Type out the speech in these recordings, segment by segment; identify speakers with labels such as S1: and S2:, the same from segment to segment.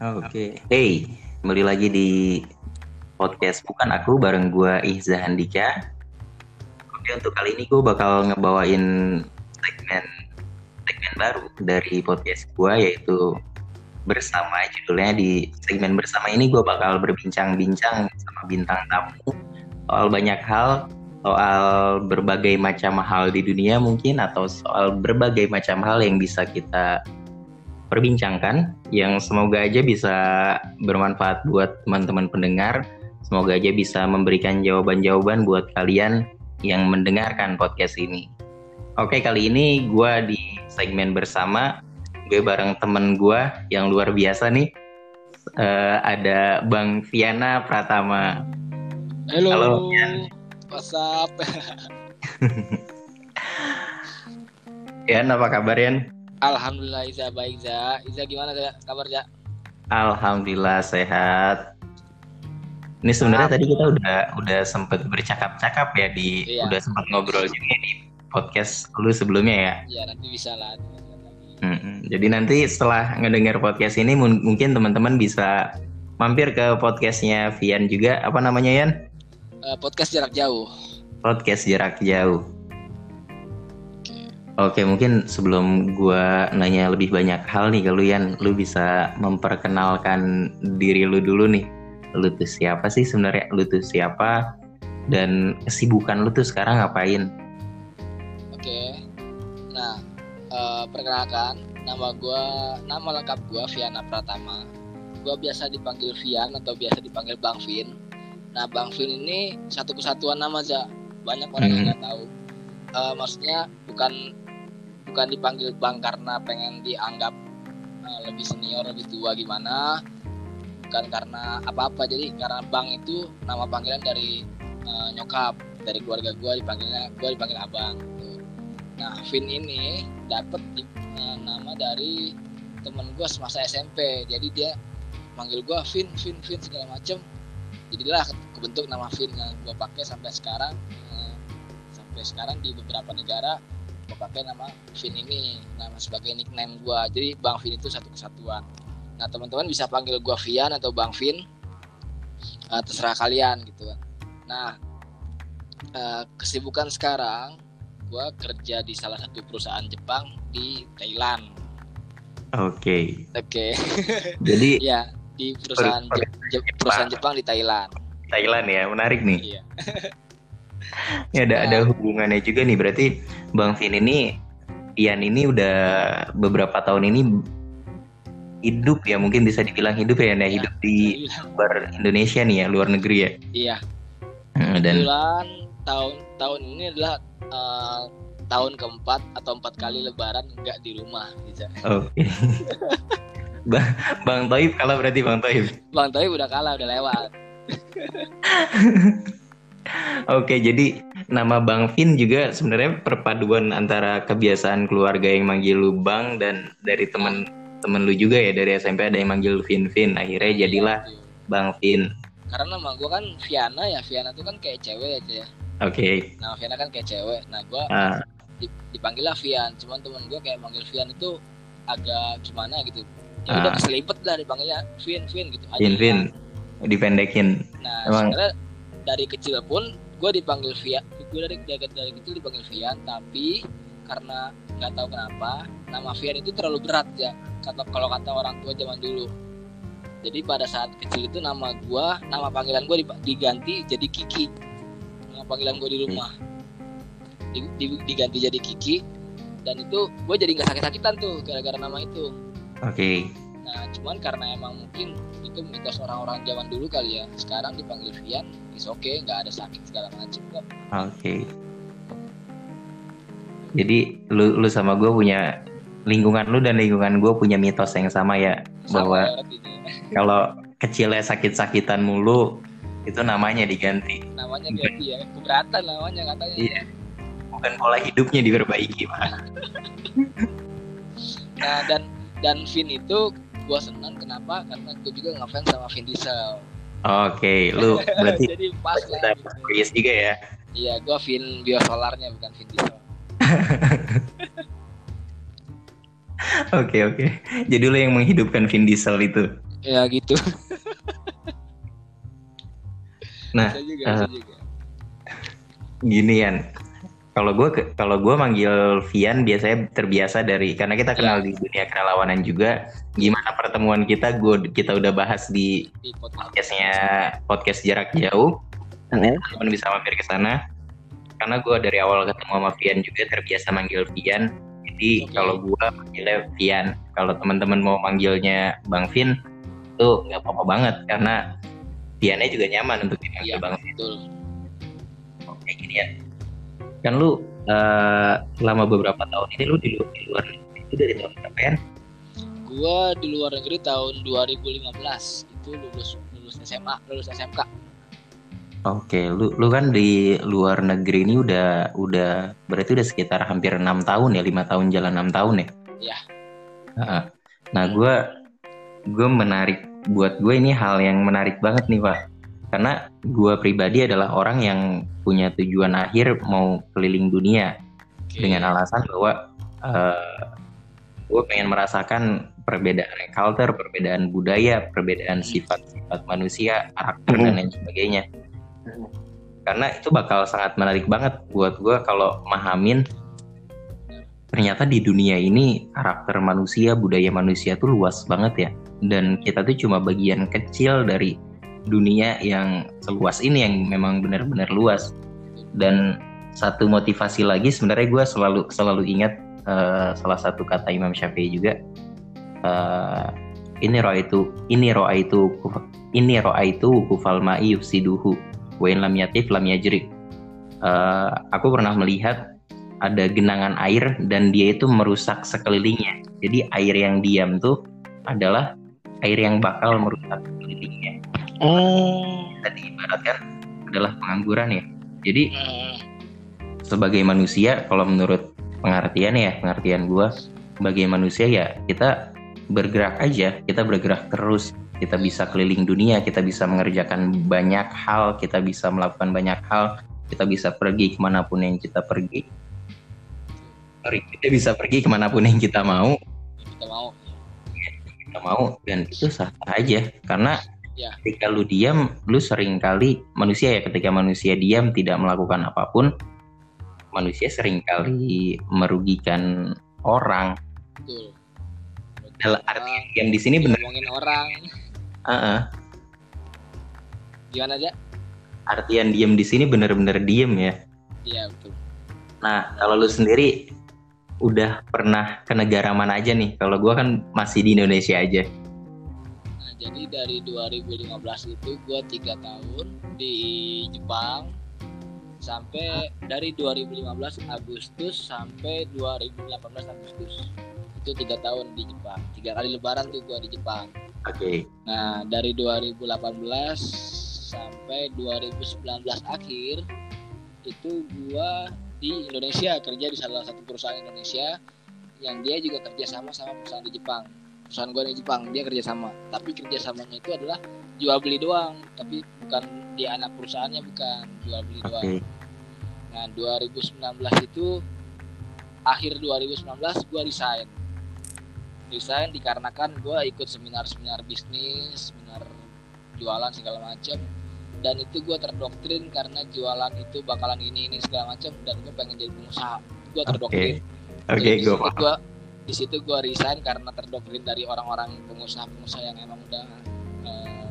S1: Oke. Hey, kembali lagi di podcast bukan aku bareng gua Ihza Handika. Oke, untuk kali ini gue bakal ngebawain segmen segmen baru dari podcast gua yaitu bersama judulnya di segmen bersama ini gue bakal berbincang-bincang sama bintang tamu soal banyak hal soal berbagai macam hal di dunia mungkin atau soal berbagai macam hal yang bisa kita perbincangkan yang semoga aja bisa bermanfaat buat teman-teman pendengar. Semoga aja bisa memberikan jawaban-jawaban buat kalian yang mendengarkan podcast ini. Oke, kali ini gue di segmen bersama, gue bareng temen gue yang luar biasa nih. Uh, ada Bang Viana Pratama.
S2: Halo. Halo. What's up?
S1: Yan, apa kabar Yan?
S2: Alhamdulillah Iza baik Iza. Iza gimana kabar Iza?
S1: Alhamdulillah sehat. Ini sebenarnya tadi kita udah udah sempat bercakap-cakap ya di iya. udah sempat ngobrol juga di podcast lu sebelumnya ya.
S2: Iya nanti bisa lah.
S1: Hmm, jadi nanti setelah ngedengar podcast ini mungkin teman-teman bisa mampir ke podcastnya Vian juga apa namanya Yan?
S2: Uh, podcast jarak jauh.
S1: Podcast jarak jauh. Oke, mungkin sebelum gua nanya lebih banyak hal nih ke lu Yan, lu bisa memperkenalkan diri lu dulu nih. Lu tuh siapa sih sebenarnya? Lu tuh siapa? Dan kesibukan lu tuh sekarang ngapain?
S2: Oke. Nah, uh, perkenalkan nama gua nama lengkap gua Viana Pratama. Gua biasa dipanggil Vian atau biasa dipanggil Bang Vin. Nah, Bang Vin ini satu kesatuan nama aja. Banyak orang hmm. yang nggak tahu. Uh, maksudnya bukan bukan dipanggil bang karena pengen dianggap uh, lebih senior lebih tua gimana. Bukan karena apa-apa jadi karena bang itu nama panggilan dari uh, nyokap dari keluarga gue dipanggilnya gue dipanggil abang. Nah Vin ini dapat uh, nama dari temen gue semasa SMP jadi dia manggil gue Vin Vin Vin segala macem. Jadilah kebentuk nama Vin yang gue pakai sampai sekarang uh, sampai sekarang di beberapa negara gue pakai nama Vin ini nama sebagai nickname gue jadi Bang Vin itu satu kesatuan. Nah teman-teman bisa panggil gue Vian atau Bang Vin uh, terserah kalian gitu kan. Nah uh, kesibukan sekarang gue kerja di salah satu perusahaan Jepang di Thailand.
S1: Oke. Okay.
S2: oke. Okay.
S1: jadi
S2: ya di perusahaan per, per, Je perusahaan Jepang di Thailand.
S1: Thailand ya menarik nih. Iya ya ada ada hubungannya juga nih berarti Bang Vin ini Ian ini udah beberapa tahun ini hidup ya mungkin bisa dibilang hidup ya, nah, ya hidup di luar Indonesia nih ya luar negeri ya
S2: iya hmm, dan bulan tahun tahun ini adalah uh, tahun keempat atau empat kali lebaran enggak di rumah gitu.
S1: Oke. Okay. bang Bang Toib kalah berarti Bang Toib.
S2: Bang Toib udah kalah udah lewat.
S1: Oke, jadi nama Bang Vin juga sebenarnya perpaduan antara kebiasaan keluarga yang manggil lu Bang dan dari temen temen lu juga ya dari SMP ada yang manggil Vin Vin. Akhirnya iya, jadilah Bang Vin.
S2: Karena nama gue kan Viana ya, Viana itu kan kayak cewek aja ya.
S1: Oke. Okay.
S2: Nama Viana kan kayak cewek. Nah gue ah. dipanggil lah Vian. Cuman temen gue kayak manggil Vian itu agak gimana gitu. Ya ah. udah keselipet lah dipanggilnya Vin Vin gitu.
S1: Vin Vin. Dipendekin.
S2: Nah Emang... sebenarnya dari kecil pun gue dipanggil Vian gue dari, dari dari kecil dipanggil Vian tapi karena nggak tahu kenapa nama Vian itu terlalu berat ya kata kalau kata orang tua zaman dulu. Jadi pada saat kecil itu nama gue nama panggilan gue diganti jadi Kiki. Nama panggilan gue di rumah. Diganti jadi Kiki dan itu gue jadi nggak sakit-sakitan tuh gara-gara nama itu.
S1: Oke. okay.
S2: Nah cuman karena emang mungkin itu mitos orang-orang zaman dulu kali ya. Sekarang dipanggil Vian is oke okay, nggak ada sakit segala macam kok. Oke.
S1: Okay. jadi lu lu sama gue punya lingkungan lu dan lingkungan gue punya mitos yang sama ya sama bahwa kalau kecilnya sakit-sakitan mulu itu namanya diganti.
S2: Namanya ganti ya keberatan namanya katanya.
S1: Iya. Bukan pola hidupnya diperbaiki
S2: mah nah dan dan Vin itu gue senang kenapa karena gue juga ngefans sama Vin Diesel
S1: Oke, okay, lu berarti
S2: jadi pas lah.
S1: Gitu. juga ya?
S2: Iya, gua Vin biosolarnya bukan Vin Diesel.
S1: Oke oke. Jadi lu yang menghidupkan Vin Diesel itu?
S2: ya gitu
S1: nah
S2: Bisa juga,
S1: eh,
S2: bisa juga.
S1: gini Yan kalau gue kalau gue manggil Vian biasanya terbiasa dari karena kita kenal di dunia kerelawanan juga gimana pertemuan kita gue kita udah bahas di
S2: di podcast.
S1: podcastnya podcast jarak jauh. Teman bisa mampir ke sana. Karena gue dari awal ketemu sama Vian juga terbiasa manggil Vian. Jadi
S2: Oke.
S1: kalau gue manggilnya Vian. Kalau teman-teman mau manggilnya Bang Vin tuh nggak apa-apa banget karena Viannya juga nyaman untuk dipanggil
S2: Iya.
S1: Bang
S2: betul.
S1: Kayak gini ya kan lu eh, selama beberapa tahun ini lu di, lu- di luar negeri itu dari tahun berapa ya
S2: gua di luar negeri tahun 2015 itu lulus lulus SMA lulus SMK
S1: Oke, lu lu kan di luar negeri ini udah udah berarti udah sekitar hampir enam tahun ya, lima tahun jalan enam tahun ya.
S2: Iya.
S1: Heeh. Nah, gue gue menarik buat gue ini hal yang menarik banget nih pak, karena gue pribadi adalah orang yang punya tujuan akhir mau keliling dunia
S2: Oke.
S1: dengan alasan bahwa gue pengen merasakan perbedaan culture, perbedaan budaya, perbedaan sifat-sifat manusia, karakter dan lain sebagainya. Karena itu bakal sangat menarik banget buat gue kalau mahamin ternyata di dunia ini karakter manusia, budaya manusia tuh luas banget ya. Dan kita tuh cuma bagian kecil dari dunia yang seluas ini yang memang benar-benar luas. Dan satu motivasi lagi sebenarnya gue selalu selalu ingat eh, salah satu kata Imam Syafi'i juga eh, ini roa itu ini roa itu ini roa itu kufal ma'i yufsiduhu wa in lam yatif lam yajrik. Eh, aku pernah melihat ada genangan air dan dia itu merusak sekelilingnya. Jadi air yang diam tuh adalah air yang bakal merusak sekelilingnya
S2: oh
S1: tadi ibaratkan adalah pengangguran ya. Jadi
S2: Hmm,
S1: sebagai manusia kalau menurut pengertian ya pengertian gua sebagai manusia ya kita bergerak aja kita bergerak terus. Kita bisa keliling dunia kita bisa mengerjakan banyak hal kita bisa melakukan banyak hal kita bisa pergi ke mana pun yang kita pergi. Sorry, kita bisa pergi ke mana pun yang kita mau.
S2: Kita mau.
S1: Kita mau dan itu sah sah aja. Karena
S2: Ya.
S1: ketika lu diam lu sering kali manusia ya ketika manusia diam tidak melakukan apa pun manusia sering kali merugikan orang.
S2: Betul.
S1: Dalam arti diam di sini bener
S2: ngomongin orang.
S1: Heeh.
S2: gimana aja
S1: artian diam di sini bener-bener diem ya.
S2: Iya betul.
S1: Nah kalau lu sendiri udah pernah ke negara mana aja nih? Kalau gua kan masih di Indonesia aja
S2: jadi dari 2015 itu gue tiga tahun di Jepang sampai dari 2015 Agustus sampai 2018 Agustus. Itu tiga tahun di Jepang. Tiga kali Lebaran tuh gue di Jepang.
S1: Oke.
S2: Nah dari 2018 sampai 2019 akhir itu gue di Indonesia kerja di salah satu perusahaan Indonesia yang dia juga kerja sama sama perusahaan di Jepang perusahaan gue di Jepang dia kerja sama. Tapi kerjasamanya itu adalah jual beli doang tapi bukan di anak perusahaannya bukan. Jual beli
S1: oke.
S2: Doang nah 2019 itu akhir 2019 gue resign. Resign dikarenakan gue ikut seminar-seminar bisnis seminar jualan segala macam dan itu gue terdoktrin karena jualan itu bakalan ini ini segala macam dan gue pengen jadi pengusaha. Gue terdoktrin.
S1: Oke
S2: Jadi di
S1: gue
S2: di situ gua resign karena terdoktrin dari orang-orang pengusaha-pengusaha yang emang udah eh,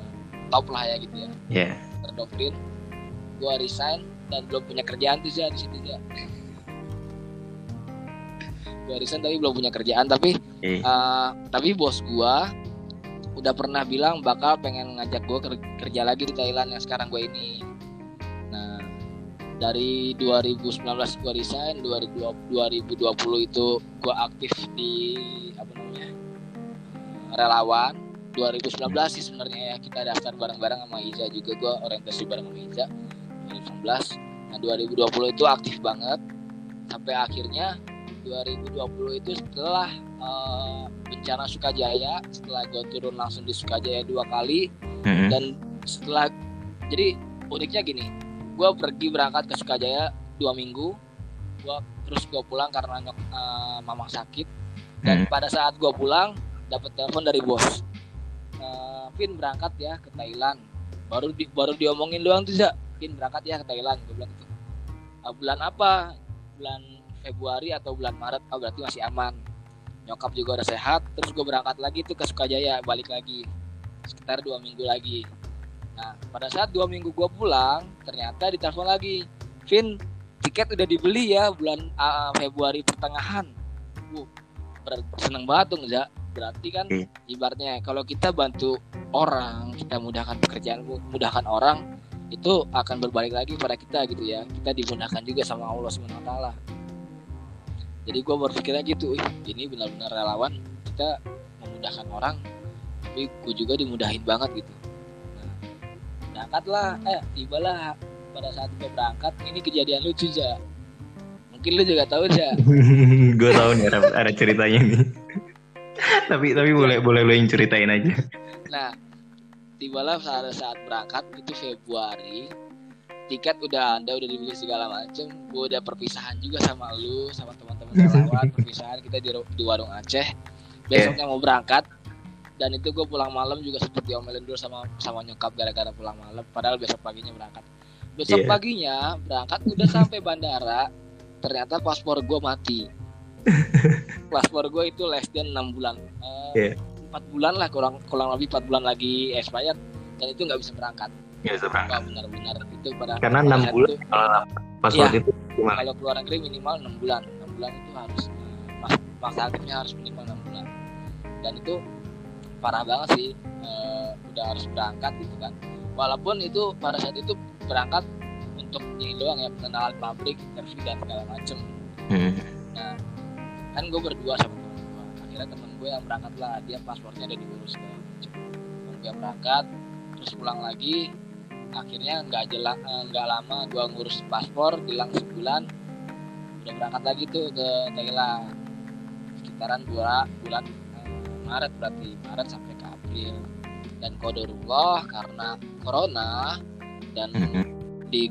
S2: top lah ya gitu ya.
S1: Ya
S2: terdoktrin gua resign dan belum punya kerjaan tuh ya di situ ya gua resign tapi belum punya kerjaan tapi
S1: oke
S2: eh, tapi bos gua udah pernah bilang bakal pengen ngajak gua ker- kerja lagi di Thailand yang sekarang gua ini dari 2019 gua resign 2020, 2020 itu gua aktif di apa namanya relawan. 2019 sih sebenarnya ya kita daftar bareng-bareng sama Iza juga gua orientasi bareng sama Iza 2019 nah 2020 itu aktif banget. Sampai akhirnya 2020 itu setelah eh, bencana Sukajaya setelah gua turun langsung di Sukajaya dua kali
S1: Mm-mm.
S2: dan setelah jadi uniknya gini gue pergi berangkat ke Sukajaya dua minggu. Gue terus gue pulang karena nyok eh, mamang sakit. Dan
S1: Hmm.
S2: pada saat gue pulang dapat telepon dari bos. Vin berangkat ya ke Thailand. Baru di, baru diomongin doang tuh ya Vin berangkat ya ke Thailand. Gue bilang gitu. "Ah, bulan apa? Bulan Februari atau bulan Maret? Oh berarti masih aman. Nyokap juga udah sehat. Terus gue berangkat lagi tuh ke Sukajaya balik lagi. Sekitar dua minggu lagi nah pada saat dua minggu gue pulang ternyata ditelepon lagi. Vin tiket udah dibeli ya bulan ah, Februari pertengahan. Wuh, seneng banget dong Za. berarti kan
S1: Oke.
S2: ibaratnya kalau kita bantu orang kita mudahkan pekerjaan mudahkan orang itu akan berbalik lagi pada kita gitu ya. Kita dimudahkan juga sama Allah Taala. Jadi gue berpikirnya gitu "Ih, ini benar-benar relawan kita memudahkan orang tapi gue juga dimudahin banget gitu berangkatlah eh tibalah pada saat gue berangkat ini kejadian lucu ja mungkin lu juga tahu ja
S1: gue tahu nih ada, ada ceritanya nih. tapi tapi boleh boleh lo yang ceritain aja.
S2: Nah, tibalah saat saat berangkat itu Februari, tiket udah ada, udah dibeli segala macem. Gue udah perpisahan juga sama lu, sama teman-teman relawan, perpisahan kita di, di warung Aceh. Besoknya mau berangkat, dan itu gue pulang malam juga sempet diomelin dulu sama sama nyokap gara-gara pulang malam. Padahal besok paginya berangkat. Besok
S1: Iya.
S2: paginya berangkat udah sampai bandara, ternyata paspor gue mati. paspor gue itu less than 6 bulan. Eh,
S1: Iya.
S2: empat bulan lah kurang kurang lebih empat bulan lagi expired dan itu nggak bisa berangkat
S1: Ya bisa berangkat.
S2: nggak benar-benar itu pada
S1: Karena enam bulan
S2: itu,
S1: kalau password
S2: Iya.
S1: itu
S2: kalau keluar negeri minimal enam bulan enam bulan itu harus mas masa aktifnya harus minimal enam bulan dan itu parah banget sih Eh, udah harus berangkat gitu kan walaupun itu pada saat itu berangkat untuk ini doang ya pengenalan pabrik interview dan segala macem
S1: Hmm.
S2: Nah, kan gue berdua sama temen gue. Akhirnya temen gue yang berangkat lah, dia paspornya udah diurus segala macem. Temen gue berangkat, terus pulang lagi. Akhirnya nggak jelas, nggak lama gue ngurus paspor, bilang sebulan, udah berangkat lagi tuh ke Thailand. Sekitaran dua bulan eh, Maret berarti Maret sampai ke April. Dan kodarullah karena corona dan
S1: Mhm.
S2: di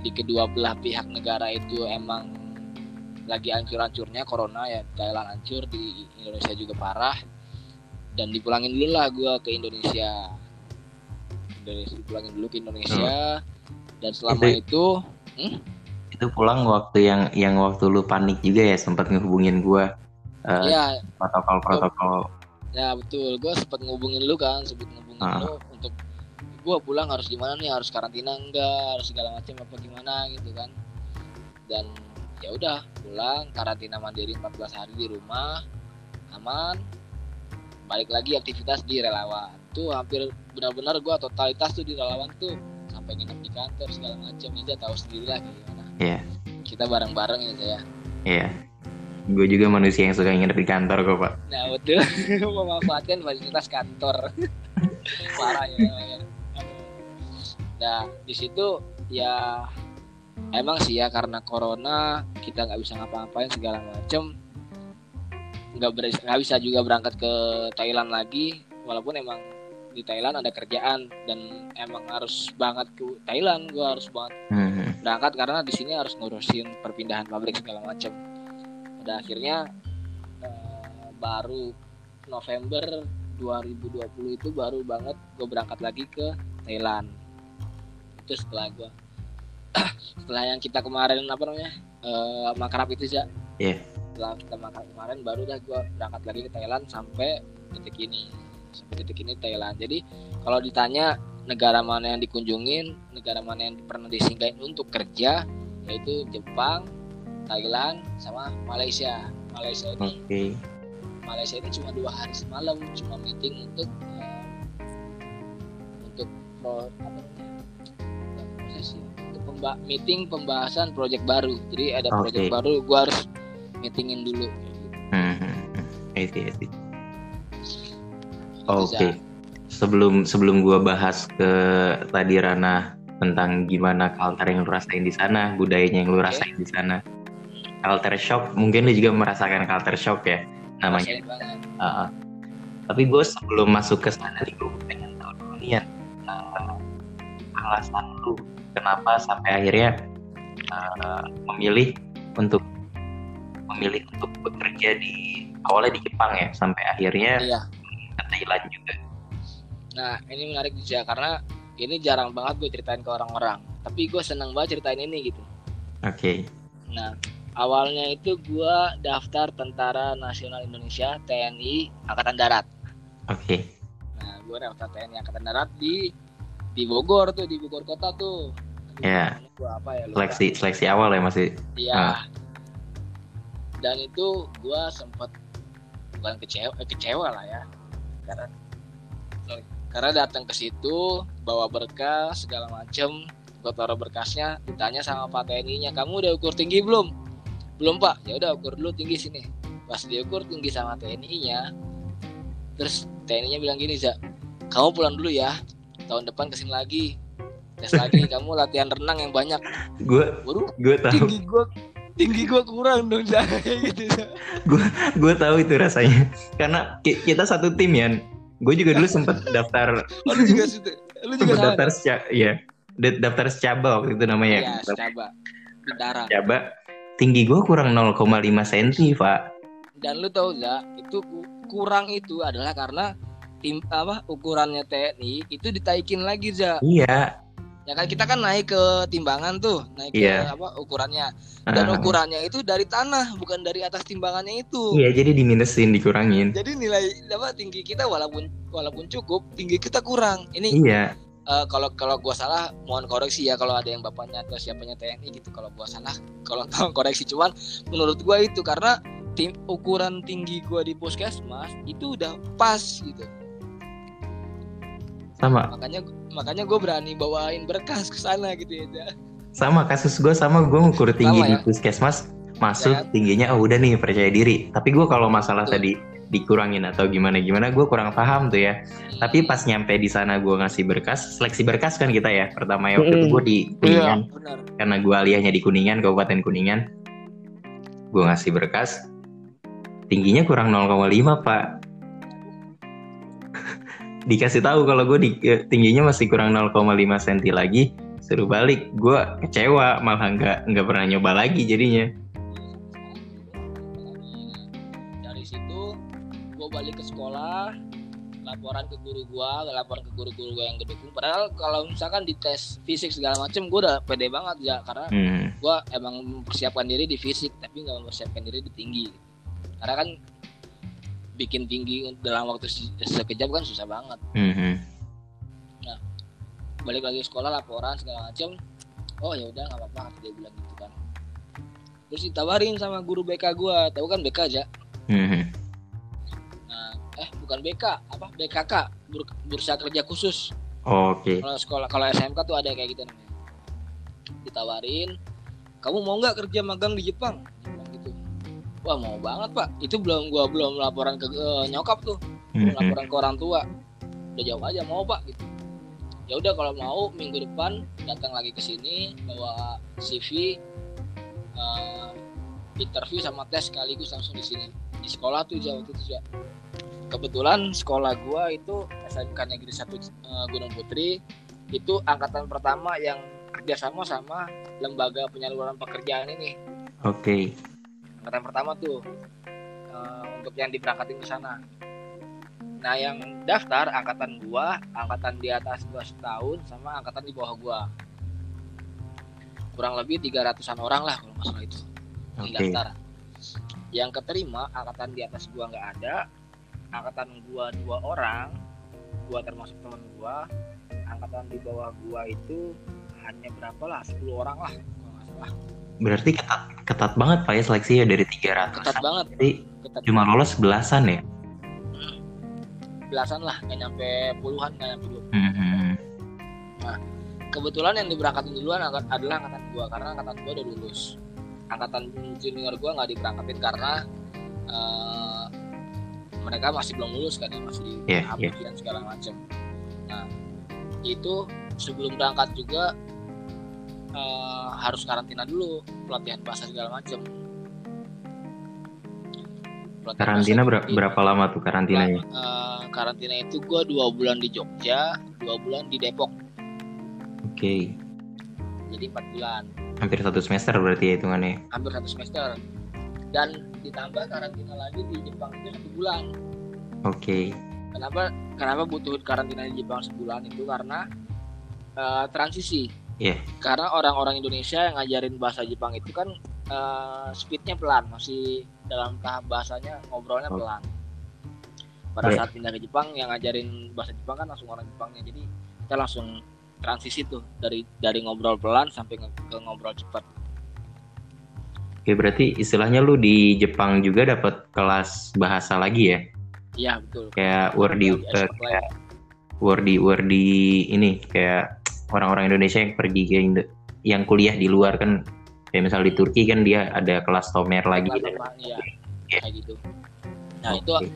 S2: di kedua belah pihak negara itu emang lagi hancur-hancurnya corona ya Thailand hancur di Indonesia juga parah. Dan dipulangin dulu lah gue ke Indonesia. Indonesia dipulangin dulu ke Indonesia. Dan selama itu
S1: Itu pulang waktu yang yang waktu lu panik juga ya sempat ngehubungin gua eh,
S2: ya
S1: protokol-protokol.
S2: ya betul. Gue sempat ngubungin lu kan sebut ngubungin
S1: Ah.
S2: lu untuk gue pulang harus gimana nih? Harus karantina enggak? Harus segala macam apa gimana gitu kan. Dan ya udah pulang karantina mandiri 14 hari di rumah aman. Balik lagi aktivitas di relawan. Tuh hampir benar-benar gue totalitas tuh di relawan tuh. Sampai nginep di kantor segala macam Ija tahu sendiri lah gimana.
S1: Iya.
S2: kita bareng-bareng ya saya
S1: Iya. Gue juga manusia yang suka nginep di kantor kok, Pak.
S2: Nah betul memanfaatkan fasilitas kantor parah ya. namanya. Nah di situ ya emang sih ya karena corona kita nggak bisa ngapa-ngapain segala macem nggak ber- nggak bisa juga berangkat ke Thailand lagi walaupun emang di Thailand ada kerjaan dan emang harus banget ke Thailand gua harus banget
S1: Hmm.
S2: berangkat karena di sini harus ngurusin perpindahan pabrik segala macam. Pada akhirnya eh, baru November 2020 itu baru banget gue berangkat lagi ke Thailand. Itu setelah gue setelah yang kita kemarin apa namanya eh makrab itu ya.
S1: Iya.
S2: Setelah kita makrab kemarin baru dah gue berangkat lagi ke Thailand sampai detik ini sampai detik ini Thailand. Jadi kalau ditanya negara mana yang dikunjungin, negara mana yang pernah disinggahin untuk kerja, yaitu Jepang, Thailand, sama Malaysia. Malaysia ini,
S1: Oke.
S2: Malaysia ini cuma dua hari semalam, cuma meeting untuk eh, untuk pro, apa proses untuk pemba- meeting pembahasan proyek baru. Jadi ada
S1: Oke.
S2: proyek baru, gua harus meetingin dulu.
S1: Hmm. I see, I see. Oke.
S2: Za.
S1: Sebelum sebelum gua bahas ke tadi ranah tentang gimana culture yang lu rasain di sana, budayanya yang lu
S2: Oke.
S1: rasain di sana. Culture shock, mungkin lu juga merasakan culture shock ya namanya. Uh, tapi gue sebelum masuk ke sana nih gue pengen tahu dulu nih ya uh, alasan lu kenapa sampai akhirnya uh, memilih untuk memilih untuk bekerja di awalnya di Jepang ya sampai akhirnya
S2: Iya.
S1: ke Thailand juga.
S2: Nah ini menarik juga karena ini jarang banget gue ceritain ke orang-orang. Tapi gue seneng banget ceritain ini gitu.
S1: Oke.
S2: Nah awalnya itu gue daftar Tentara Nasional Indonesia TNI Angkatan Darat.
S1: Oke.
S2: Nah gue daftar TNI Angkatan Darat di di Bogor tuh di Bogor kota tuh. Namanya Gua apa ya? lupa.
S1: Seleksi seleksi awal ya masih.
S2: Iya.
S1: Ah.
S2: Dan itu gue sempet bukan kecewa, eh, kecewa lah ya, karena sorry, karena datang ke situ bawa berkas segala macem, gue taruh berkasnya, ditanya sama Pak TNI-nya, kamu udah ukur tinggi belum? Belum Pak, ya udah ukur dulu tinggi sini. Pas diukur tinggi sama TNI-nya, terus TNI-nya bilang gini, Za, kamu pulang dulu ya, tahun depan ke sini lagi, tes lagi, kamu latihan renang yang banyak.
S1: Gue gue tahu.
S2: tinggi gua tinggi gua kurang dong Za. Gitu Za.
S1: gue tahu itu rasanya. Karena ki- kita satu tim ya. Gue juga dulu sempet daftar
S2: Oh, lu juga lu juga
S1: sempet
S2: sama
S1: daftar seca ya da- daftar secaba waktu itu namanya.
S2: Ya darah.
S1: Secaba tinggi gue kurang 0,5 cm pak.
S2: dan lu tahu Za itu ku- kurang itu adalah karena tim apa ukurannya TNI itu ditaikin lagi Za
S1: Iya.
S2: ya kan kita kan naik ke timbangan tuh naik
S1: Iya.
S2: ke apa ukurannya dan
S1: Ah,
S2: ukurannya itu dari tanah bukan dari atas timbangannya itu
S1: iya jadi diminusin dikurangin.
S2: jadi nilai apa tinggi kita walaupun walaupun cukup tinggi kita kurang ini
S1: Iya.
S2: Kalau kalau gua salah mohon koreksi ya kalau ada yang bapaknya atau siapanya TNI gitu kalau gua salah kalau tolong koreksi cuman menurut gua itu karena tim ukuran tinggi gua di puskesmas itu udah pas gitu
S1: Sama
S2: makanya makanya gue berani bawain berkas ke sana gitu ya
S1: sama kasus gue sama gue ngukur tinggi
S2: Sama
S1: di
S2: ya?
S1: puskesmas masuk
S2: Ya.
S1: tingginya oh udah nih percaya diri. Tapi gue kalau masalah
S2: Betul.
S1: tadi dikurangin atau gimana gimana gue kurang paham tuh ya. Tapi pas nyampe di sana gue ngasih berkas, seleksi berkas kan kita ya. Pertama ya waktu itu
S2: Mm-mm.
S1: gue di Kuningan
S2: benar
S1: karena gue aliyahnya di Kuningan, Kabupaten Kuningan. Gue ngasih berkas, tingginya kurang 0,5 pak. Dikasih tahu kalau gue di, eh, tingginya masih kurang 0,5 cm lagi, suruh balik. Gue kecewa, malah nggak nggak pernah nyoba lagi jadinya.
S2: Laporan ke guru gua laporan ke guru-guru gua yang gedukung padahal kalau misalkan di tes fisik segala macem gue udah pede banget ya karena
S1: Hmm,
S2: gua emang mempersiapkan diri di fisik tapi nggak mempersiapkan diri di tinggi. Karena kan bikin tinggi dalam waktu se- sekejap kan susah banget.
S1: Hmm, hmm.
S2: balik lagi sekolah laporan segala macem. Oh ya udah nggak apa-apa dia bilang gitu kan. Terus ditawarin sama guru BK gua. Tahu kan BK aja
S1: Hmm,
S2: nah eh bukan BK apa? BKK Bur- bursa kerja khusus.
S1: Oke.
S2: kalau sekolah kalau SMK tuh ada kayak gitu namanya. Ditawarin kamu mau nggak kerja magang di Jepang? Gitu. Wah mau banget pak. Itu belum gua belum laporan ke eh, nyokap tuh. Belum laporan ke orang tua. Udah jawab aja mau pak gitu. Ya udah kalau mau minggu depan datang lagi ke sini bawa CV eh, interview sama tes sekaligus langsung di sini. Di sekolah tuh jauh itu juga kebetulan sekolah gua itu SMK Negeri 1 eh, Gunung Putri itu angkatan pertama yang kerjasama sama lembaga penyaluran pekerjaan ini
S1: Oke.
S2: angkatan pertama tuh eh, untuk yang diberangkatin ke sana. Nah yang daftar angkatan gua, angkatan di atas gua setahun sama angkatan di bawah gua. Kurang lebih 300-an orang lah kalau nggak salah itu yang
S1: Oke.
S2: daftar. Yang keterima angkatan di atas gua nggak ada, angkatan gua dua orang, gua termasuk teman gua, angkatan di bawah gua itu hanya berapa lah 10 orang lah kalau nggak salah.
S1: Berarti ketat ketat banget pak ya seleksi ya dari 300
S2: Ketat banget.
S1: Jadi
S2: Ketat
S1: cuma lolos belasan ya.
S2: belasan lah nggak nyampe puluhan nggak nyampe dua
S1: Hmm, hmm.
S2: kebetulan yang diberangkatin duluan adalah angkatan gua karena angkatan gua udah lulus angkatan junior gua nggak diberangkatin karena eh, mereka masih belum lulus kan ya masih di
S1: Iya,
S2: ujian segala macam nah itu sebelum berangkat juga eh, harus karantina dulu pelatihan bahasa segala macam
S1: Karantina ber- berapa lama tuh karantinanya?
S2: eh, karantina itu gua dua bulan di Jogja dua bulan di Depok.
S1: Oke.
S2: jadi empat bulan.
S1: Hampir satu semester berarti ya hitungannya.
S2: hampir satu semester dan ditambah karantina lagi di Jepang itu satu bulan.
S1: Oke.
S2: kenapa kenapa butuh karantina di Jepang sebulan itu? Karena uh, transisi.
S1: Iya.
S2: karena orang-orang Indonesia yang ngajarin bahasa Jepang itu kan uh, speednya pelan. Masih dalam tahap bahasanya ngobrolnya
S1: Oh.
S2: pelan. Pada
S1: Ber-
S2: saat pindah ke Jepang yang ngajarin bahasa Jepang kan langsung orang Jepangnya. Jadi kita langsung transisi tuh dari dari ngobrol pelan sampai ke ngobrol cepat
S1: Oke, berarti istilahnya lu di Jepang juga dapat kelas bahasa lagi ya?
S2: iya betul.
S1: Kayak wordy,
S2: Lagi
S1: eh, kayak wordy, wordy ini kayak orang-orang Indonesia yang pergi ke Indo- yang kuliah di luar kan. Kayak misal di Turki kan dia ada kelas Tomer lagi.
S2: Kelas iya. Kayak gitu. Nah itu
S1: Oke.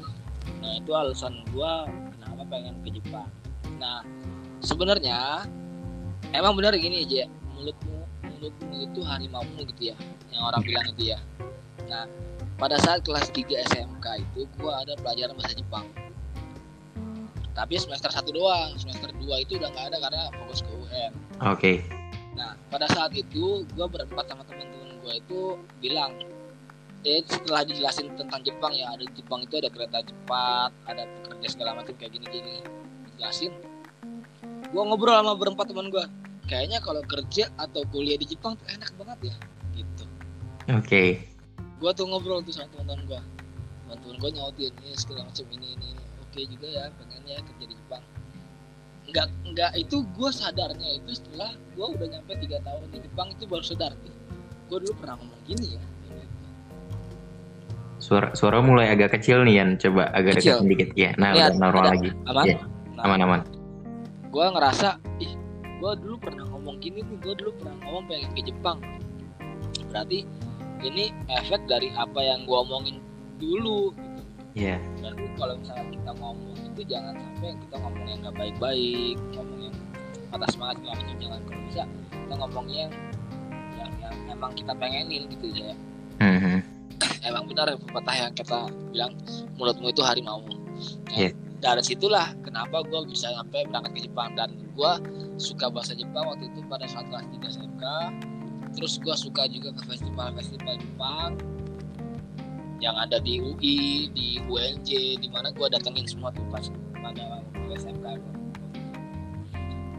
S2: nah itu alasan gua kenapa pengen ke Jepang. Nah sebenarnya emang benar gini aja mulutmu mulutmu itu harimaumu gitu ya yang orang bilang itu ya. Nah pada saat kelas 3 SMK itu gua ada pelajaran bahasa Jepang. Tapi semester 1 doang semester 2 itu udah nggak ada karena fokus ke UN
S1: Oke.
S2: Nah, pada saat itu gue berempat sama temen-temen gue itu bilang, eh setelah dijelasin tentang Jepang ya, ada Jepang itu ada kereta cepat, ada pekerja segala macam kayak gini-gini, dijelasin. Gue ngobrol sama berempat teman gue, kayaknya kalau kerja atau kuliah di Jepang tuh enak banget ya, gitu.
S1: Oke.
S2: Gue tuh ngobrol tuh sama teman-teman gue, teman-teman gue nyautin ini segala macam ini ini, oke juga ya, pengennya kerja di Jepang. Enggak, enggak itu gue sadarnya itu setelah gue udah nyampe tiga tahun di Jepang itu baru sadar nih gue dulu pernah ngomong gini ya
S1: Suara suara mulai agak kecil nih Yan. Coba agak
S2: Kecil.
S1: dekat sedikit ya. Nah,
S2: Lihat,
S1: udah normal
S2: ada.
S1: lagi.
S2: aman
S1: Iya.
S2: Nah,
S1: Aman-aman.
S2: gue ngerasa ih gue dulu pernah ngomong gini nih gue dulu pernah ngomong pengen ke Jepang berarti ini efek dari apa yang gue omongin dulu gitu.
S1: Iya.
S2: berarti kalau misalnya kita ngomong itu jangan sampai kita ngomong yang nggak baik-baik ngomong yang patah semangat segala macam jangan kalau bisa kita ngomongnya yang, yang, yang emang kita pengenin gitu ya
S1: Mhm.
S2: emang benar ya pepatah yang kita bilang mulutmu itu harimau. Nah,
S1: Iya.
S2: Dari situlah kenapa gue bisa sampai berangkat ke Jepang dan gue suka bahasa Jepang waktu itu pada saat kelas 3 SMK. Terus gue suka juga ke festival-festival Jepang yang ada di UI, di UNJ, di mana gue datengin semua tuh pas pada SMK.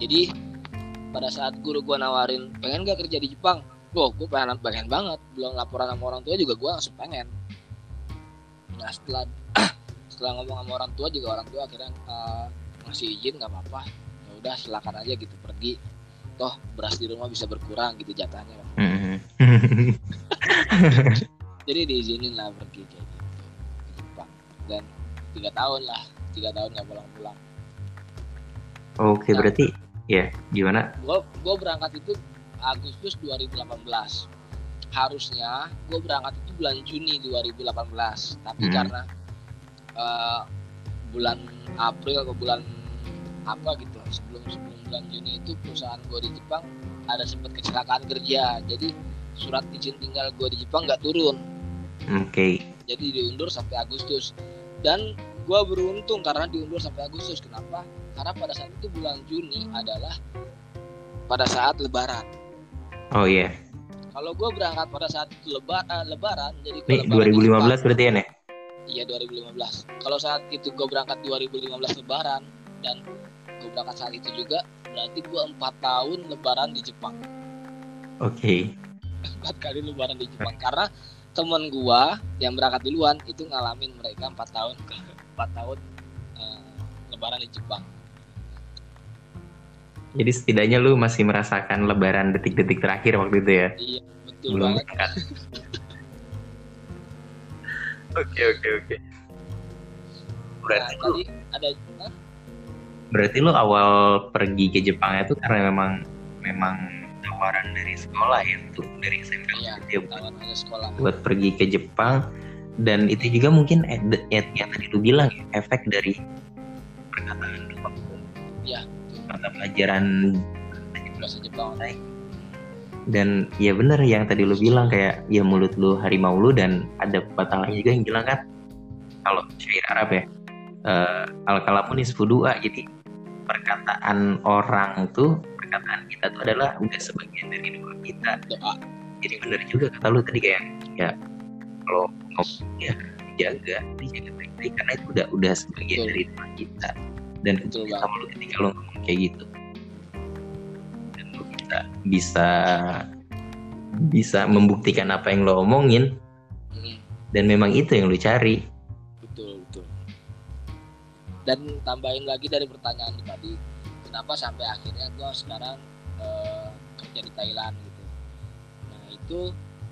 S2: Jadi pada saat guru gue nawarin pengen gak kerja di Jepang, Wah, gue pengen, pengen banget. Belum laporan sama orang tua juga gue langsung pengen. Nah, setelah setelah ngomong sama orang tua juga orang tua akhirnya eh, ngasih izin nggak apa-apa. Ya udah silakan aja gitu pergi. Toh beras di rumah bisa berkurang gitu jatahnya.
S1: Mhm.
S2: Jadi diizinin lah pergi kayak gitu ke Jepang. Dan tiga tahun lah, tiga tahun nggak pulang-pulang.
S1: Oke, berarti ya gimana?
S2: Gue gue berangkat itu Agustus 2018. Harusnya gue berangkat itu bulan Juni 2018, tapi
S1: Hmm.
S2: karena eh, bulan April atau bulan apa gitu sebelum sebelum bulan Juni itu perusahaan gue di Jepang ada sempat kecelakaan kerja, jadi surat izin tinggal gue di Jepang nggak turun,
S1: Oke.
S2: jadi diundur sampai Agustus. Dan gue beruntung karena diundur sampai Agustus. Kenapa? Karena pada saat itu bulan Juni adalah pada saat Lebaran.
S1: Oh iya.
S2: Kalau gue berangkat pada saat leba- eh, Lebaran, jadi
S1: Ini
S2: Lebaran di
S1: 2015
S2: Jepang.
S1: berarti ya, Nek?
S2: Iya 2015. Kalau saat itu gue berangkat 2015 Lebaran dan gue berangkat saat itu juga, berarti gue empat tahun Lebaran di Jepang.
S1: Oke.
S2: Empat kali Lebaran di Jepang karena temen gue yang berangkat duluan itu ngalamin mereka empat tahun empat tahun eh, Lebaran di Jepang.
S1: Jadi setidaknya lu masih merasakan lebaran detik-detik terakhir waktu itu ya?
S2: Iya betul
S1: Belum
S2: banget.
S1: Oke, oke, oke.
S2: Nah,
S1: Berarti lu,
S2: tadi ada Hah?
S1: berarti lu awal pergi ke Jepang itu karena memang memang tawaran dari sekolah ya untuk dari SMP
S2: Iya,
S1: gitu ya, buat,
S2: tawaran dari sekolah.
S1: buat pergi ke Jepang dan itu juga mungkin at, the- at yang tadi lu bilang ya, efek dari perkataan lu waktu
S2: Iya.
S1: mata pelajaran
S2: Bahasa Jepang.
S1: Dan ya bener yang tadi lu bilang kayak ya mulut lu harimau lu dan ada pepatah lain juga yang bilang kan kalau syair Arab ya eh, al kalamu nisfu dua jadi perkataan orang tuh perkataan kita tuh adalah udah sebagian dari doa kita
S2: Doa.
S1: jadi bener juga kata lu tadi kayak ya kalau ngomong ya dijaga dijaga baik-baik karena itu udah udah sebagian
S2: Betul.
S1: dari rumah kita dan itu sama lu ketika lu ngomong kayak gitu bisa bisa membuktikan apa yang lo omongin.
S2: Mm,
S1: dan memang itu yang lu cari.
S2: Betul betul. Dan tambahin lagi dari pertanyaan tadi kenapa sampai akhirnya gue sekarang eh, kerja di Thailand gitu? Nah itu